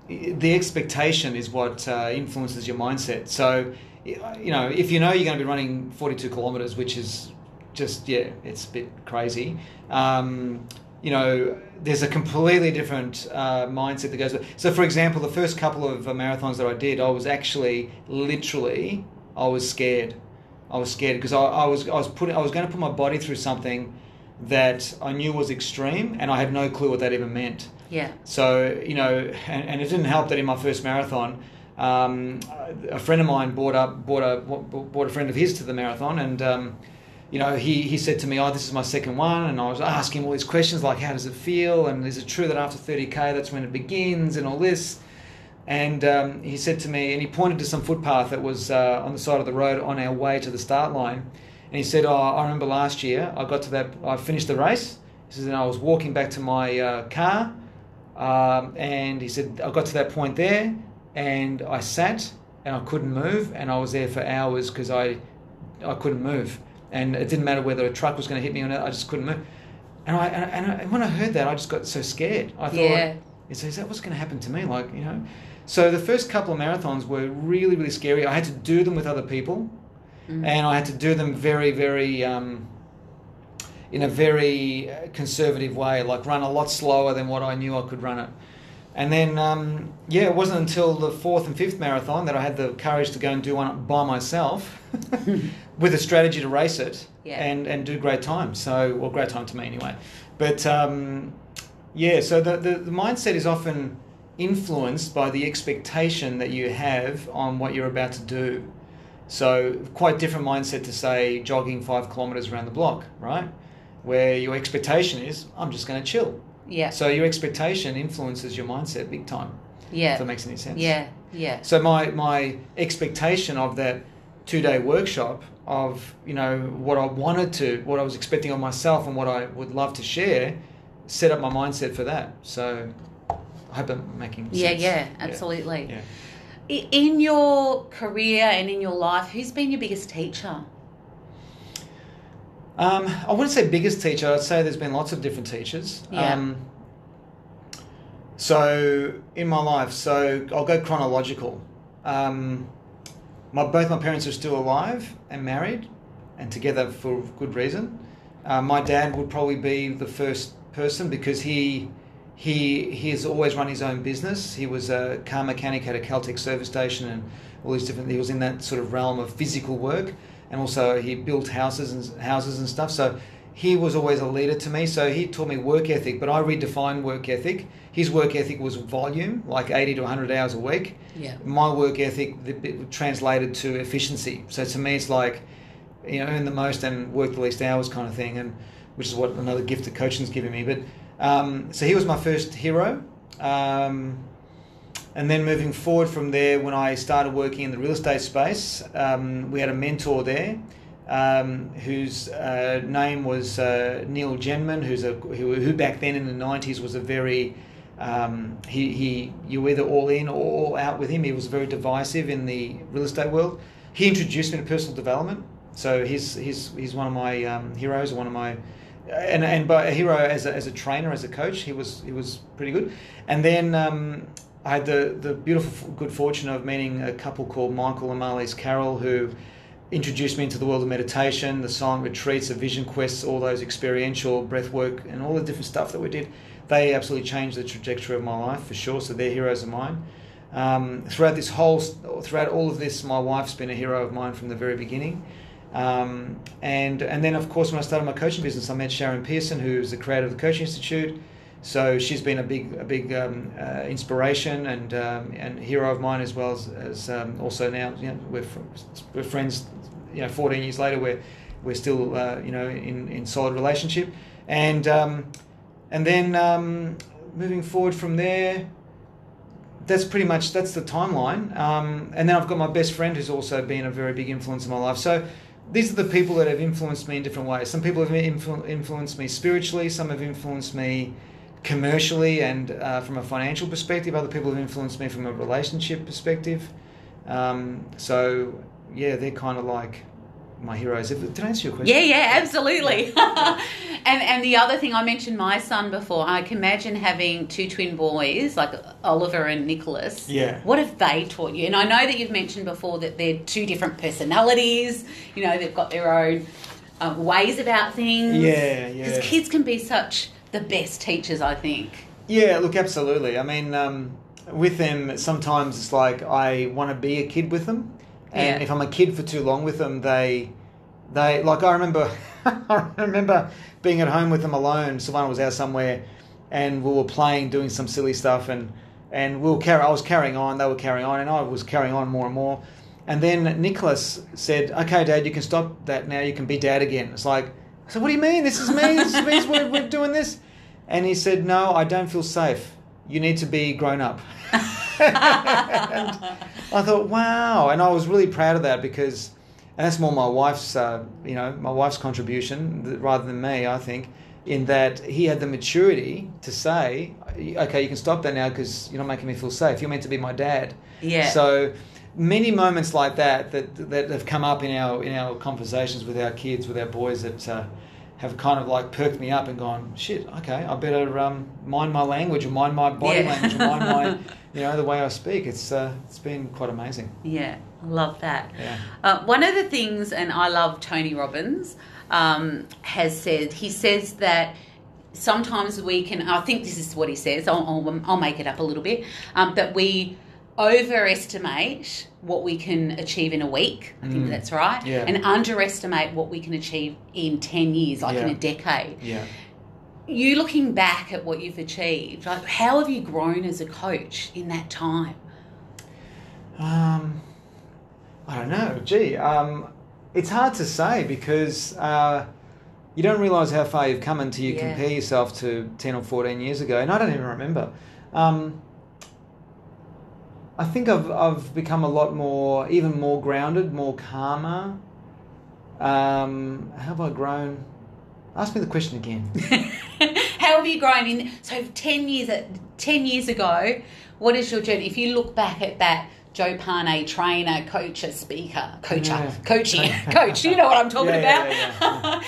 Speaker 2: the expectation is what uh, influences your mindset. So, you know, if you know you're going to be running 42 kilometres, which is just yeah, it's a bit crazy. Um, you know, there's a completely different uh, mindset that goes with. So, for example, the first couple of uh, marathons that I did, I was actually literally, I was scared. I was scared because I, I was I was putting I was going to put my body through something that I knew was extreme, and I had no clue what that even meant.
Speaker 1: Yeah.
Speaker 2: So you know, and, and it didn't help that in my first marathon, um, a friend of mine brought up brought a brought a friend of his to the marathon, and um, you know he he said to me, "Oh, this is my second one," and I was asking him all these questions like, "How does it feel?" and "Is it true that after thirty k that's when it begins?" and all this. And um, he said to me, and he pointed to some footpath that was uh, on the side of the road on our way to the start line. And he said, "Oh, I remember last year I got to that. I finished the race." He says, "And I was walking back to my uh, car." Um, and he said, I got to that point there and I sat and I couldn't move and I was there for hours because I, I couldn't move. And it didn't matter whether a truck was going to hit me or not, I just couldn't move. And, I, and, I, and when I heard that, I just got so scared. I thought,
Speaker 1: Yeah.
Speaker 2: is, is that what's going to happen to me? Like, you know? So the first couple of marathons were really, really scary. I had to do them with other people,
Speaker 1: Mm.
Speaker 2: and I had to do them very, very, um, in a very uh, conservative way, like run a lot slower than what I knew I could run it. And then, um, yeah, it wasn't until the fourth and fifth marathon that I had the courage to go and do one by myself [laughs] with a strategy to race it
Speaker 1: Yeah.
Speaker 2: and, and do great time. So, well, great time to me anyway. But um, yeah, so the, the, the mindset is often influenced by the expectation that you have on what you're about to do. So, quite different mindset to say jogging five kilometers around the block, right? Where your expectation is, I'm just going to chill.
Speaker 1: Yeah.
Speaker 2: So, your expectation influences your mindset big time, Yeah. if
Speaker 1: yeah.
Speaker 2: that makes any sense.
Speaker 1: Yeah. Yeah.
Speaker 2: So my my expectation of that two day workshop of you know what I wanted to, what I was expecting of myself, and what I would love to share, set up my mindset for that. So I hope I'm making sense.
Speaker 1: Yeah, yeah, absolutely.
Speaker 2: Yeah.
Speaker 1: I- In your career and in your life, who's been your biggest teacher?
Speaker 2: Um, I wouldn't say biggest teacher. I'd say there's been lots of different teachers.
Speaker 1: Yeah.
Speaker 2: Um, so in my life, so I'll go chronological. Um, my both my parents are still alive and married, and together for good reason. Uh, my dad would probably be the first person because he he he has always run his own business. He was a car mechanic at a Caltex service station and all these different. He was in that sort of realm of physical work, and also he built houses and houses and stuff. So he was always a leader to me. So he taught me work ethic, but I redefined work ethic. His work ethic was volume, like eighty to hundred hours a week
Speaker 1: Yeah.
Speaker 2: my work ethic translated to efficiency. So to me, it's like you know earn the most and work the least hours kind of thing, and which is what another gift that coaching's given me. But um, so he was my first hero. Um, and then moving forward from there, when I started working in the real estate space, um, we had a mentor there um, whose uh, name was uh, Neil Jenman, who's a who, who back then in the '90s was a very um, he, he you were either all in or all out with him. He was very divisive in the real estate world. He introduced me to personal development, so he's he's he's one of my um, heroes, one of my and and by a hero as a, as a trainer, as a coach, he was he was pretty good. And then um, I had the the beautiful good fortune of meeting a couple called Michael and Marlies Carroll, who introduced me into the world of meditation, the silent retreats, the vision quests, all those experiential breath work, and all the different stuff that we did. They absolutely changed the trajectory of my life for sure. So they're heroes of mine. Um, throughout this whole, throughout all of this, my wife's been a hero of mine from the very beginning. Um, and and then of course when I started my coaching business, I met Sharon Pearson, who's the creator of the Coaching Institute. So she's been a big a big um, uh, inspiration and um, and hero of mine as well as, as um, also now you know we're fr- we're friends. You know, 14 years later, we're we're still uh, you know in, in solid relationship, and um, and then um, moving forward from there, that's pretty much that's the timeline. Um, and then I've got my best friend who's also been a very big influence in my life. So these are the people that have influenced me in different ways. Some people have influ- influenced me spiritually. Some have influenced me commercially and uh, from a financial perspective. Other people have influenced me from a relationship perspective. Um, so yeah, they're kind of like my heroes. Did I answer your question?
Speaker 1: Yeah, yeah, absolutely. [laughs] and and the other thing I mentioned my son before. I can imagine having two twin boys like Oliver and Nicholas.
Speaker 2: Yeah.
Speaker 1: What have they taught you? And I know that you've mentioned before that they're two different personalities. You know, they've got their own uh, ways about things.
Speaker 2: Yeah, yeah.
Speaker 1: Because kids can be such the best teachers, I think.
Speaker 2: Yeah, look, absolutely. I mean, um, with them, sometimes it's like I want to be a kid with them, and
Speaker 1: Yeah.
Speaker 2: if I'm a kid for too long with them, they, they like I remember, [laughs] I remember being at home with them alone. Someone was out somewhere, and we were playing, doing some silly stuff, and and we were carry. I was carrying on, they were carrying on, and I was carrying on more and more. And then Nicholas said, "Okay, Dad, you can stop that now. You can be Dad again." It's like, so "What do you mean? This is me. This is me. We're, we're doing this." And he said, No, I don't feel safe. You need to be grown up. [laughs] I thought, wow. And I was really proud of that because, and that's more my wife's, uh, you know, my wife's contribution rather than me, I think, in that he had the maturity to say, okay, you can stop that now because you're not making me feel safe. You're meant to be my dad.
Speaker 1: Yeah.
Speaker 2: So many moments like that that that have come up in our in our conversations with our kids, with our boys that. Uh, have kind of like perked me up and gone, shit, okay, I better um, mind my language and mind my body
Speaker 1: Yeah.
Speaker 2: language or mind my, [laughs] you know, the way I speak. It's uh, it's been quite amazing.
Speaker 1: Yeah, I love that.
Speaker 2: Yeah.
Speaker 1: Uh, one of the things, and I love Tony Robbins, um, has said, he says that sometimes we can, I think this is what he says, I'll, I'll, I'll make it up a little bit, um, that we overestimate what we can achieve in a week. I think
Speaker 2: Mm.
Speaker 1: that's right.
Speaker 2: Yeah.
Speaker 1: And underestimate what we can achieve in 10 years, like in a decade.
Speaker 2: Yeah.
Speaker 1: You looking back at what you've achieved, like how have you grown as a coach in that time?
Speaker 2: Um, I don't know. Gee, um, it's hard to say because uh, you don't realise how far you've come until you
Speaker 1: Yeah.
Speaker 2: compare yourself to 10 or 14 years ago. And I don't even remember. Um, I think I've, I've become a lot more, even more grounded, more calmer. Um, how have I grown? Ask me the question again. [laughs]
Speaker 1: How have you grown in? So ten years, ten years ago, what is your journey? If you look back at that, Joe Pane, trainer, coacher, speaker, coacher,
Speaker 2: Yeah.
Speaker 1: coaching, [laughs] [laughs] coach. You know what I'm talking
Speaker 2: Yeah,
Speaker 1: about.
Speaker 2: yeah,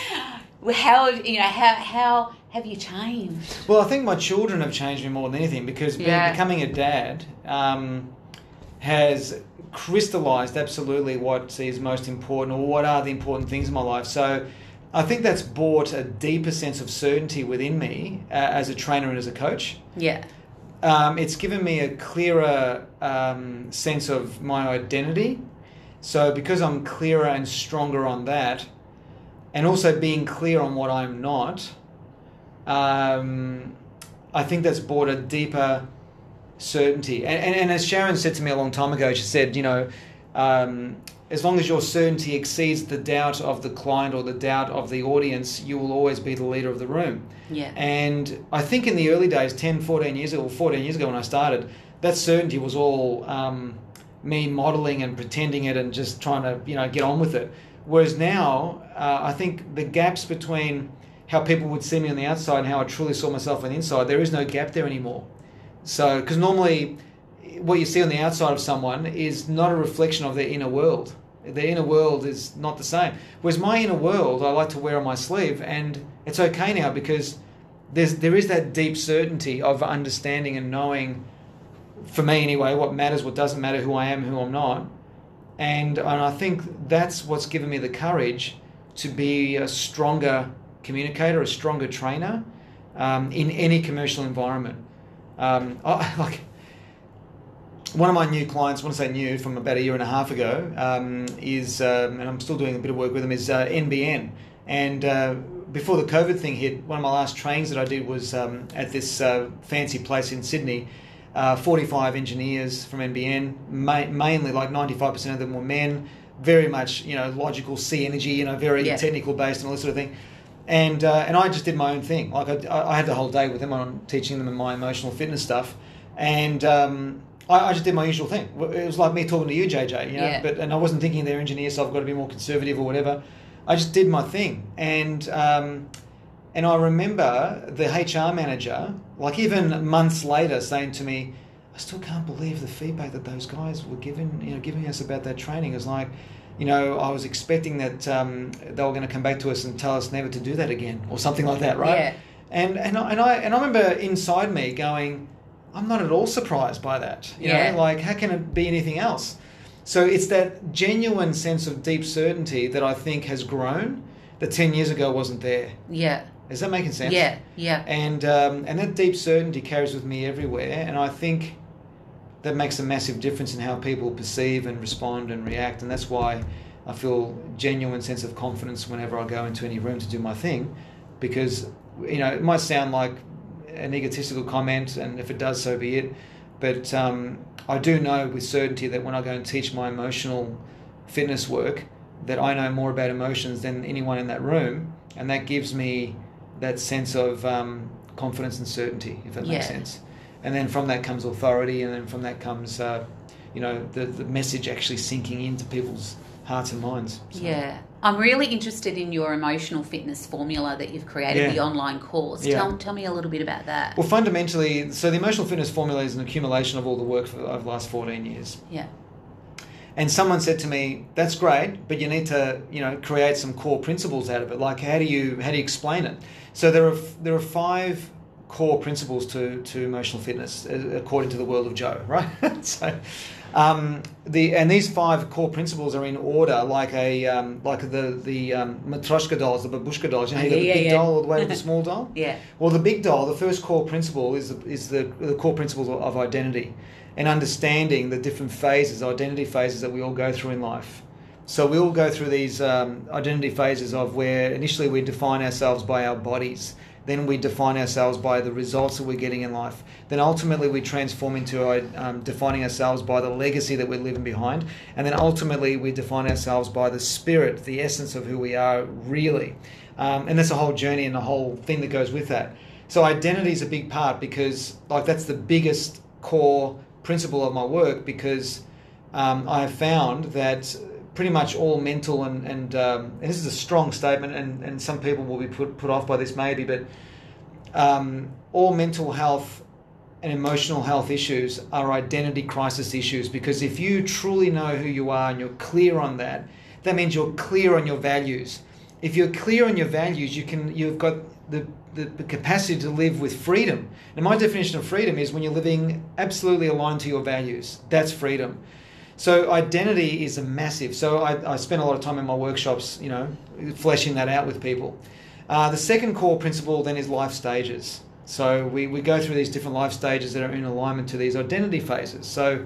Speaker 1: Well, how you know how how have you changed?
Speaker 2: Well, I think my children have changed me more than anything because
Speaker 1: Yeah.
Speaker 2: becoming a dad um, has crystallized absolutely what is most important or what are the important things in my life. So I think that's brought a deeper sense of certainty within me uh, as a trainer and as a coach.
Speaker 1: Yeah,
Speaker 2: Um, it's given me a clearer um, sense of my identity. So because I'm clearer and stronger on that, and also being clear on what I'm not, um, I think that's brought a deeper certainty. And, and, and as Sharon said to me a long time ago, she said, you know, um, as long as your certainty exceeds the doubt of the client or the doubt of the audience, you will always be the leader of the room.
Speaker 1: yeah,
Speaker 2: And I think in the early days, 10, 14 years ago, or 14 years ago when I started, that certainty was all um, me modeling and pretending it and just trying to, you know, get on with it. Whereas now, uh, I think the gaps between how people would see me on the outside and how I truly saw myself on the inside, there is no gap there anymore. So, because normally what you see on the outside of someone is not a reflection of their inner world. Their inner world is not the same. Whereas my inner world, I like to wear on my sleeve, and it's okay now because there's there is that deep certainty of understanding and knowing, for me anyway, what matters, what doesn't matter, who I am, who I'm not, and and I think that's what's given me the courage to be a stronger communicator, a stronger trainer um, in any commercial environment. Um, I, [laughs] like one of my new clients, I want to say new from about a year and a half ago, um, is, um, and I'm still doing a bit of work with them, is uh, NBN. And uh, before the COVID thing hit, one of my last trainings that I did was um, at this uh, fancy place in Sydney. Uh, 45 engineers from NBN, ma- mainly like 95% of them were men, very much, you know, logical, C energy, you know, very
Speaker 1: Yeah.
Speaker 2: technical based and all this sort of thing and uh, and I just did my own thing. Like I, I had the whole day with them on teaching them my emotional fitness stuff, and um, I, I just did my usual thing. It was like me talking to you, JJ. You know,
Speaker 1: Yeah.
Speaker 2: but and I wasn't thinking they're engineers, so I've got to be more conservative or whatever. I just did my thing, and um, and I remember the HR manager, like even months later, saying to me. I still can't believe the feedback that those guys were giving, you know, giving us about their training. It was like, you know, I was expecting that um, they were going to come back to us and tell us never to do that again, or something like that, right?
Speaker 1: Yeah.
Speaker 2: And and I, and I and I remember inside me going, I'm not at all surprised by that. You
Speaker 1: Yeah.
Speaker 2: know, like how can it be anything else? So it's that genuine sense of deep certainty that I think has grown that ten years ago wasn't there.
Speaker 1: yeah,
Speaker 2: Is that making sense?
Speaker 1: yeah, yeah,
Speaker 2: And um, and that deep certainty carries with me everywhere, and I think that makes a massive difference in how people perceive and respond and react, and that's why I feel genuine sense of confidence whenever I go into any room to do my thing, because you know it might sound like an egotistical comment, and if it does, so be it. But um, I do know with certainty that when I go and teach my emotional fitness work, that I know more about emotions than anyone in that room, and that gives me that sense of um, confidence and certainty, if that makes sense. And then from that comes authority, and then from that comes, uh, you know, the, the message actually sinking into people's hearts and minds. So-
Speaker 1: yeah. I'm really interested in your emotional fitness formula that you've created,
Speaker 2: Yeah.
Speaker 1: the online course.
Speaker 2: Yeah.
Speaker 1: Tell, tell me a little bit about that.
Speaker 2: Well, fundamentally, so the emotional fitness formula is an accumulation of all the work for, over the last 14 years.
Speaker 1: yeah,
Speaker 2: And someone said to me, "That's great, but you need to, you know, create some core principles out of it. Like, how do you how do you explain it?" So there are there are five core principles to to emotional fitness uh, according to the world of Joe, [laughs] right? so, um, the and these five core principles are in order, like a um, like the the um, matryoshka dolls, the babushka dolls. You know, you got the
Speaker 1: Yeah,
Speaker 2: big
Speaker 1: yeah.
Speaker 2: doll all the way to the [laughs] small doll.
Speaker 1: Yeah.
Speaker 2: Well, the big doll, the first core principle is is the, the core principles of identity and understanding the different phases, identity phases that we all go through in life. So we all go through these um, identity phases of where initially we define ourselves by our bodies, then we define ourselves by the results that we're getting in life, then ultimately we transform into um, defining ourselves by the legacy that we're leaving behind, and then ultimately we define ourselves by the spirit, the essence of who we are really. Um, and that's a whole journey and a whole thing that goes with that. So identity is a big part because like that's the biggest core principle of my work because um, I have found that pretty much all mental and, and, um, and this is a strong statement and, and some people will be put, put off by this maybe but um, all mental health and emotional health issues are identity crisis issues because if you truly know who you are and you're clear on that that means you're clear on your values. If you're clear on your values you can you've got the, the, the capacity to live with freedom. And my definition of freedom is when you're living absolutely aligned to your values that's freedom so identity is a massive so I, I spend a lot of time in my workshops you know fleshing that out with people. Uh, the second core principle then is life stages. So we, we go through these different life stages that are in alignment to these identity phases. So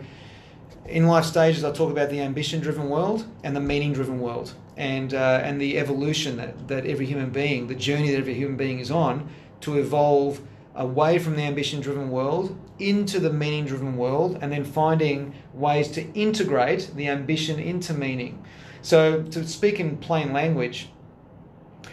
Speaker 2: in life stages, I talk about the ambition-driven world and the meaning-driven world, and uh, and the evolution that, that every human being, the journey that every human being is on, to evolve away from the ambition-driven world into the meaning-driven world, and then finding ways to integrate the ambition into meaning. So to speak in plain language,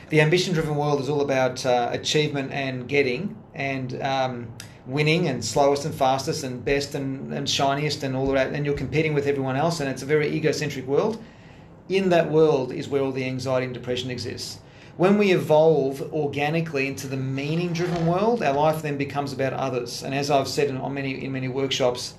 Speaker 2: the ambition-driven world is all about uh, achievement and getting and um, winning and slowest and fastest and best and, and shiniest and all that and you're competing with everyone else and it's a very egocentric world in that world is where all the anxiety and depression exists when we evolve organically into the meaning driven world our life then becomes about others and as i've said in, on many in many workshops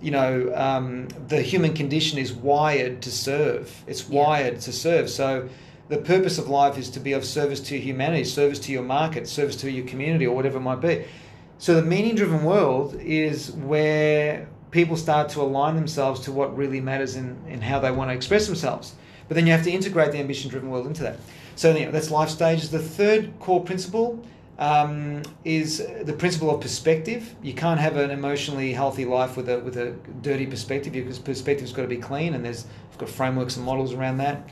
Speaker 2: you know um, the human condition is wired to serve it's
Speaker 1: Yeah.
Speaker 2: wired to serve so the purpose of life is to be of service to humanity service to your market service to your community or whatever it might be so the meaning driven world is where people start to align themselves to what really matters in, in how they want to express themselves. But then you have to integrate the ambition driven world into that. So that's life stages. The third core principle um, is the principle of perspective. You can't have an emotionally healthy life with a with a dirty perspective because perspective's got to be clean, and there's I've got frameworks and models around that.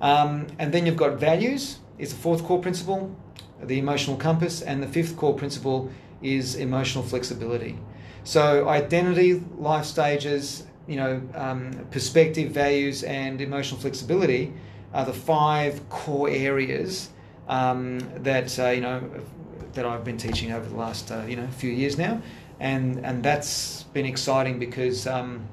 Speaker 2: Um, and then you've got values. Is the fourth core principle, the emotional compass, and the fifth core principle is emotional flexibility. So identity, life stages, you know, um, perspective, values, and emotional flexibility are the five core areas um, that uh, you know that I've been teaching over the last uh, you know few years now, and and that's been exciting because. Um,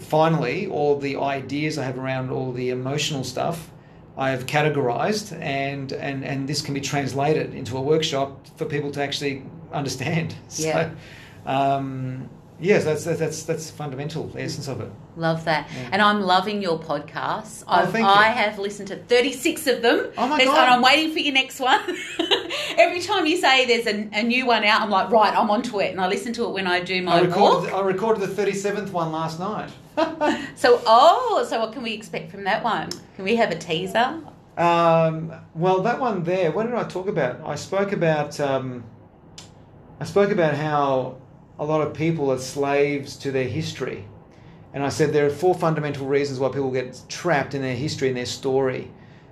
Speaker 2: finally, all the ideas I have around all the emotional stuff, I have categorized, and, and, and this can be translated into a workshop for people to actually understand. [laughs]
Speaker 1: Yeah.
Speaker 2: Um, yes, that's, that's, that's fundamental, the essence of it.
Speaker 1: Love that.
Speaker 2: Yeah.
Speaker 1: And I'm loving your podcasts.
Speaker 2: Oh,
Speaker 1: I've. I have listened to 36 of them.
Speaker 2: Oh, my
Speaker 1: There's-
Speaker 2: God.
Speaker 1: And I'm waiting for your next one. [laughs] Every time you say there's a, a new one out, I'm like, right, I'm onto it. And I listen to it when I do my
Speaker 2: I recorded,
Speaker 1: walk.
Speaker 2: I recorded the 37th one last night. [laughs]
Speaker 1: So, oh, so what can we expect from that one? Can we have a teaser?
Speaker 2: Um, well, that one there. What did I talk about? I spoke about. Um, I spoke about how a lot of people are slaves to their history, and I said there are four fundamental reasons why people get trapped in their history and their story.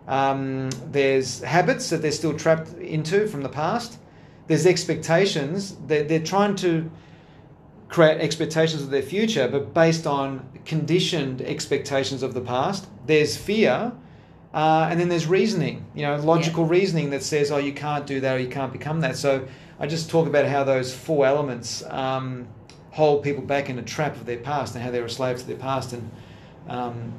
Speaker 2: Um, there's habits that they're still trapped into from the past. There's expectations that they're trying to create expectations of their future, but based on conditioned expectations of the past. There's fear, uh, and then there's reasoning, you know, logical reasoning that says, oh, you can't do that or you can't become that. So I just talk about how those four elements um, hold people back in a trap of their past and how they're a slave to their past. And um,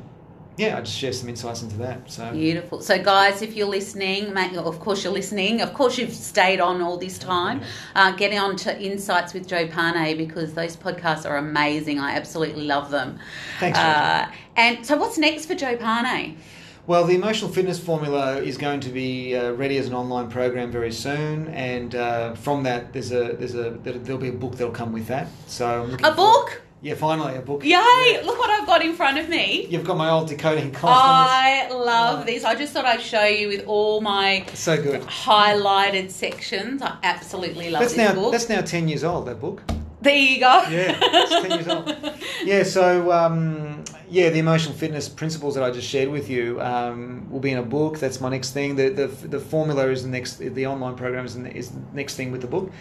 Speaker 2: yeah, I just share some insights into that. So
Speaker 1: Beautiful. So, guys, if you're listening, mate, of course you're listening. Of course you've stayed on all this time. Uh, getting on to Insights with Joe Pane because those podcasts are amazing. I absolutely love them.
Speaker 2: Thanks,
Speaker 1: Uh, and so, what's next for Joe Pane?
Speaker 2: Well, the emotional fitness formula is going to be uh, ready as an online program very soon, and uh, from that, there's a there's a there'll be a book that'll come with that. So
Speaker 1: A book?
Speaker 2: Yeah, finally a book.
Speaker 1: Yay!
Speaker 2: Yeah.
Speaker 1: Look what I've got in front of me.
Speaker 2: You've got my old decoding confidence.
Speaker 1: I love this. I just thought I'd show you with all my
Speaker 2: so good.
Speaker 1: highlighted sections. I absolutely love
Speaker 2: That's
Speaker 1: this
Speaker 2: now
Speaker 1: book.
Speaker 2: that's now ten years old. That book.
Speaker 1: There you go.
Speaker 2: Yeah, it's 10 years old. Yeah, so um, yeah, the emotional fitness principles that I just shared with you um, will be in a book. That's my next thing. The the, the formula is the next. The online program is the, is the next thing with the book,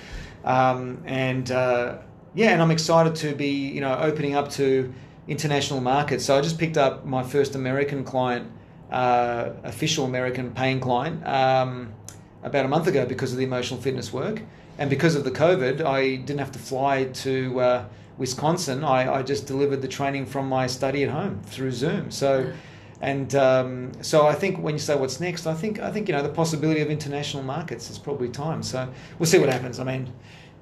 Speaker 2: um, and uh, yeah, and I'm excited to be you know opening up to international markets. So I just picked up my first American client, uh, official American paying client, um, about a month ago because of the emotional fitness work. And because of the COVID, I didn't have to fly to uh, Wisconsin. I, I just delivered the training from my study at home through Zoom. So, and um, so I think when you say what's next, I think I think you know the possibility of international markets is probably time. So we'll see what happens. I mean,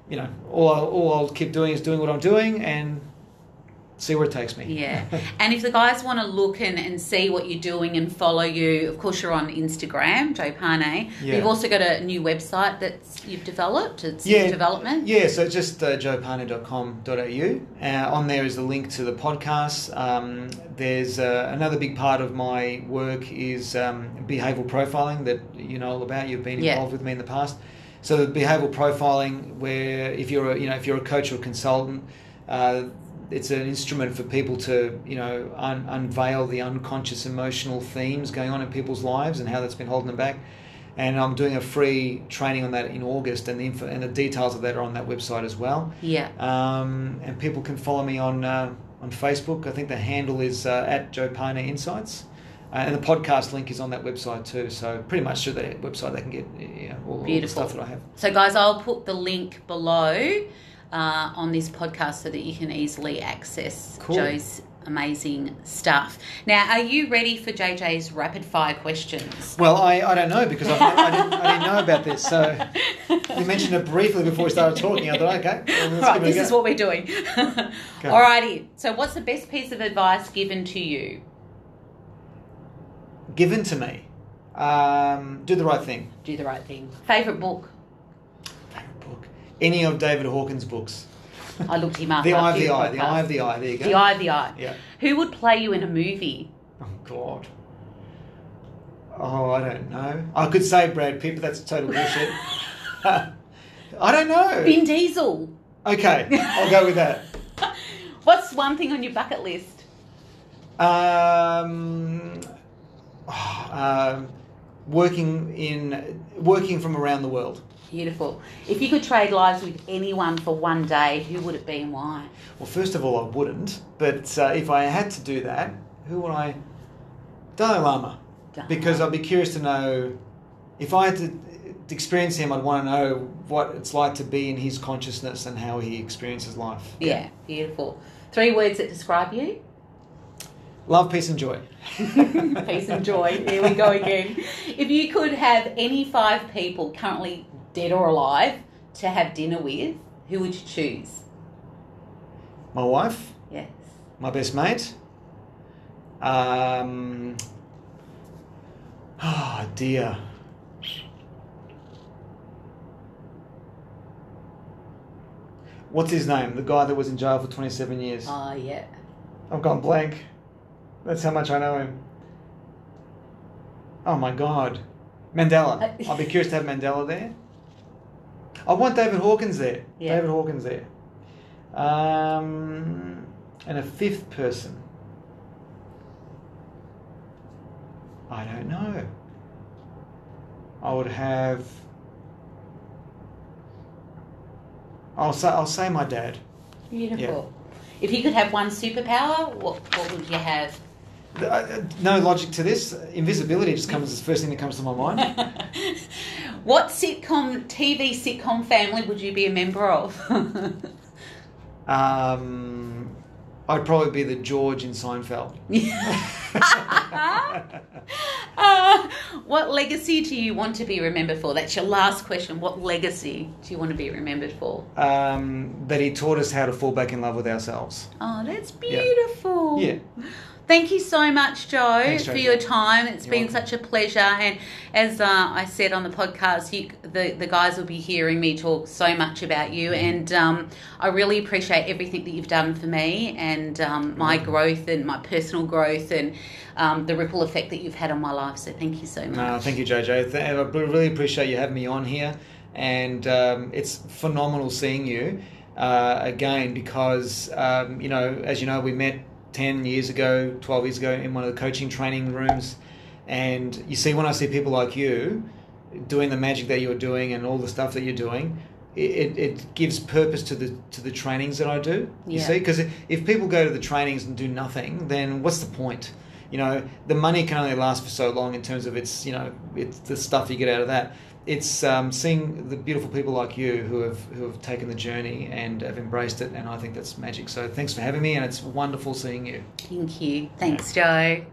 Speaker 2: you know, all I'll, all I'll keep doing is doing what I'm doing and see where it takes me.
Speaker 1: Yeah. [laughs] And if the guys want to look and, and see what you're doing and follow you, of course, you're on Instagram, Joe Pane.
Speaker 2: Yeah.
Speaker 1: You've also got a new website that you've developed. It's
Speaker 2: Yeah.
Speaker 1: in development.
Speaker 2: Yeah, so just uh, joepane.com.au. Uh, on there is the link to the podcast. Um, there's uh, another big part of my work is um, behavioural profiling that you know all about. You've been
Speaker 1: Yeah.
Speaker 2: involved with me in the past. So the behavioural profiling, where if you're a, you know if you're a coach or consultant, uh, it's an instrument for people to you know un- unveil the unconscious emotional themes going on in people's lives and how that's been holding them back and I'm doing a free training on that in August, and the info, and the details of that are on that website as well.
Speaker 1: Yeah.
Speaker 2: Um, and people can follow me on uh, on Facebook. I think the handle is uh, at Joe Pane Insights, uh, and the podcast link is on that website too. So pretty much through that website they can get you know, all, all the stuff that I have.
Speaker 1: So, guys, I'll put the link below uh, on this podcast so that you can easily access
Speaker 2: Cool.
Speaker 1: Joe's amazing stuff. Now, are you ready for JJ's rapid fire questions?
Speaker 2: Well, I, I don't know because I've, I, didn't, I didn't know about this. So [laughs] you mentioned it briefly before we started talking. I thought, okay, well,
Speaker 1: right,
Speaker 2: give it a
Speaker 1: this is what we're doing. [laughs] Alrighty. So, what's the best piece of advice given to you?
Speaker 2: given to me. Um, do the right thing.
Speaker 1: Do the right thing. Favorite book?
Speaker 2: Any of David Hawkins' books.
Speaker 1: I looked him up.
Speaker 2: The Eye of the I. The. Eye of the I. There you go.
Speaker 1: The Eye of the I.
Speaker 2: Yeah.
Speaker 1: Who would play you in a movie?
Speaker 2: Oh God. Oh, I don't know. I could say Brad Pitt, but that's total bullshit. [laughs] I don't know.
Speaker 1: Vin Diesel.
Speaker 2: Okay, I'll go with that. [laughs]
Speaker 1: What's one thing on your bucket list?
Speaker 2: Um, oh, [sighs] um, working in working from around the world.
Speaker 1: Beautiful. If you could trade lives with anyone for one day, who would it be and why?
Speaker 2: Well, first of all, I wouldn't. But uh, if I had to do that, who would I? Dalai Lama.
Speaker 1: Dalai
Speaker 2: Because I'd be curious to know if I had to experience him. I'd want to know what it's like to be in his consciousness and how he experiences life.
Speaker 1: Yeah, beautiful. Three words that describe you?
Speaker 2: Love, peace, and joy. [laughs]
Speaker 1: Peace and joy. Here we go again. If you could have any five people, currently dead or alive, to have dinner with, who would you choose?
Speaker 2: My wife,
Speaker 1: Yes.
Speaker 2: my best mate. Um, oh dear. What's his name? The guy that was in jail for 27 years.
Speaker 1: Oh, yeah.
Speaker 2: I've gone blank. That's how much I know him. Oh my god. Mandela. [laughs] I'll be curious to have Mandela there. I want David Hawkins there.
Speaker 1: Yeah.
Speaker 2: David Hawkins there. Um, and a fifth person. I don't know. I would have. I'll say I'll say my dad.
Speaker 1: Beautiful. If you could have one superpower, what, what would you have?
Speaker 2: No logic to this. Invisibility just comes as the first thing that comes to my mind. [laughs]
Speaker 1: what sitcom, TV sitcom family would you be a member of? [laughs]
Speaker 2: Um, I'd probably be the George in Seinfeld. [laughs]
Speaker 1: uh, what legacy do you want to be remembered for? That's your last question. What legacy do you want to be remembered for?
Speaker 2: Um, that he taught us how to fall back in love with ourselves.
Speaker 1: Oh, that's beautiful.
Speaker 2: Yeah.
Speaker 1: Thanks you so much, Joe,
Speaker 2: Thanks,
Speaker 1: for your time. It's
Speaker 2: You're
Speaker 1: been
Speaker 2: welcome.
Speaker 1: such a pleasure. And as uh, I said on the podcast, you, the, the guys will be hearing me talk so much about you.
Speaker 2: Mm-hmm.
Speaker 1: And um, I really appreciate everything that you've done for me and um, my
Speaker 2: Mm-hmm.
Speaker 1: growth and my personal growth and um, the ripple effect that you've had on my life. So thank you so much.
Speaker 2: No, thank you, Jojo. Th- I really appreciate you having me on here, and um, it's phenomenal seeing you uh, again because um, you know, as you know, we met ten years ago, twelve years ago in one of the coaching training rooms, and you see when I see people like you doing the magic that you're doing and all the stuff that you're doing. It, it gives purpose to the to the trainings that I do. You
Speaker 1: Yeah.
Speaker 2: see, because if people go to the trainings and do nothing, then what's the point? You know, the money can only last for so long in terms of its, you know, it's the stuff you get out of that. It's um, seeing the beautiful people like you who have who have taken the journey and have embraced it, and I think that's magic. So thanks for having me, and it's wonderful seeing you.
Speaker 1: Thank you. Thanks, Joe.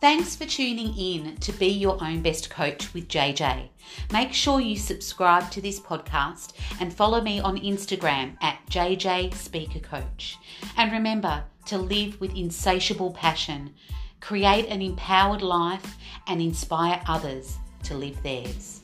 Speaker 1: Thanks for tuning in to Be Your Own Best Coach with JJ. Make sure you subscribe to this podcast and follow me on Instagram at JJ Speaker Coach. And remember to live with insatiable passion, create an empowered life, and inspire others to live theirs.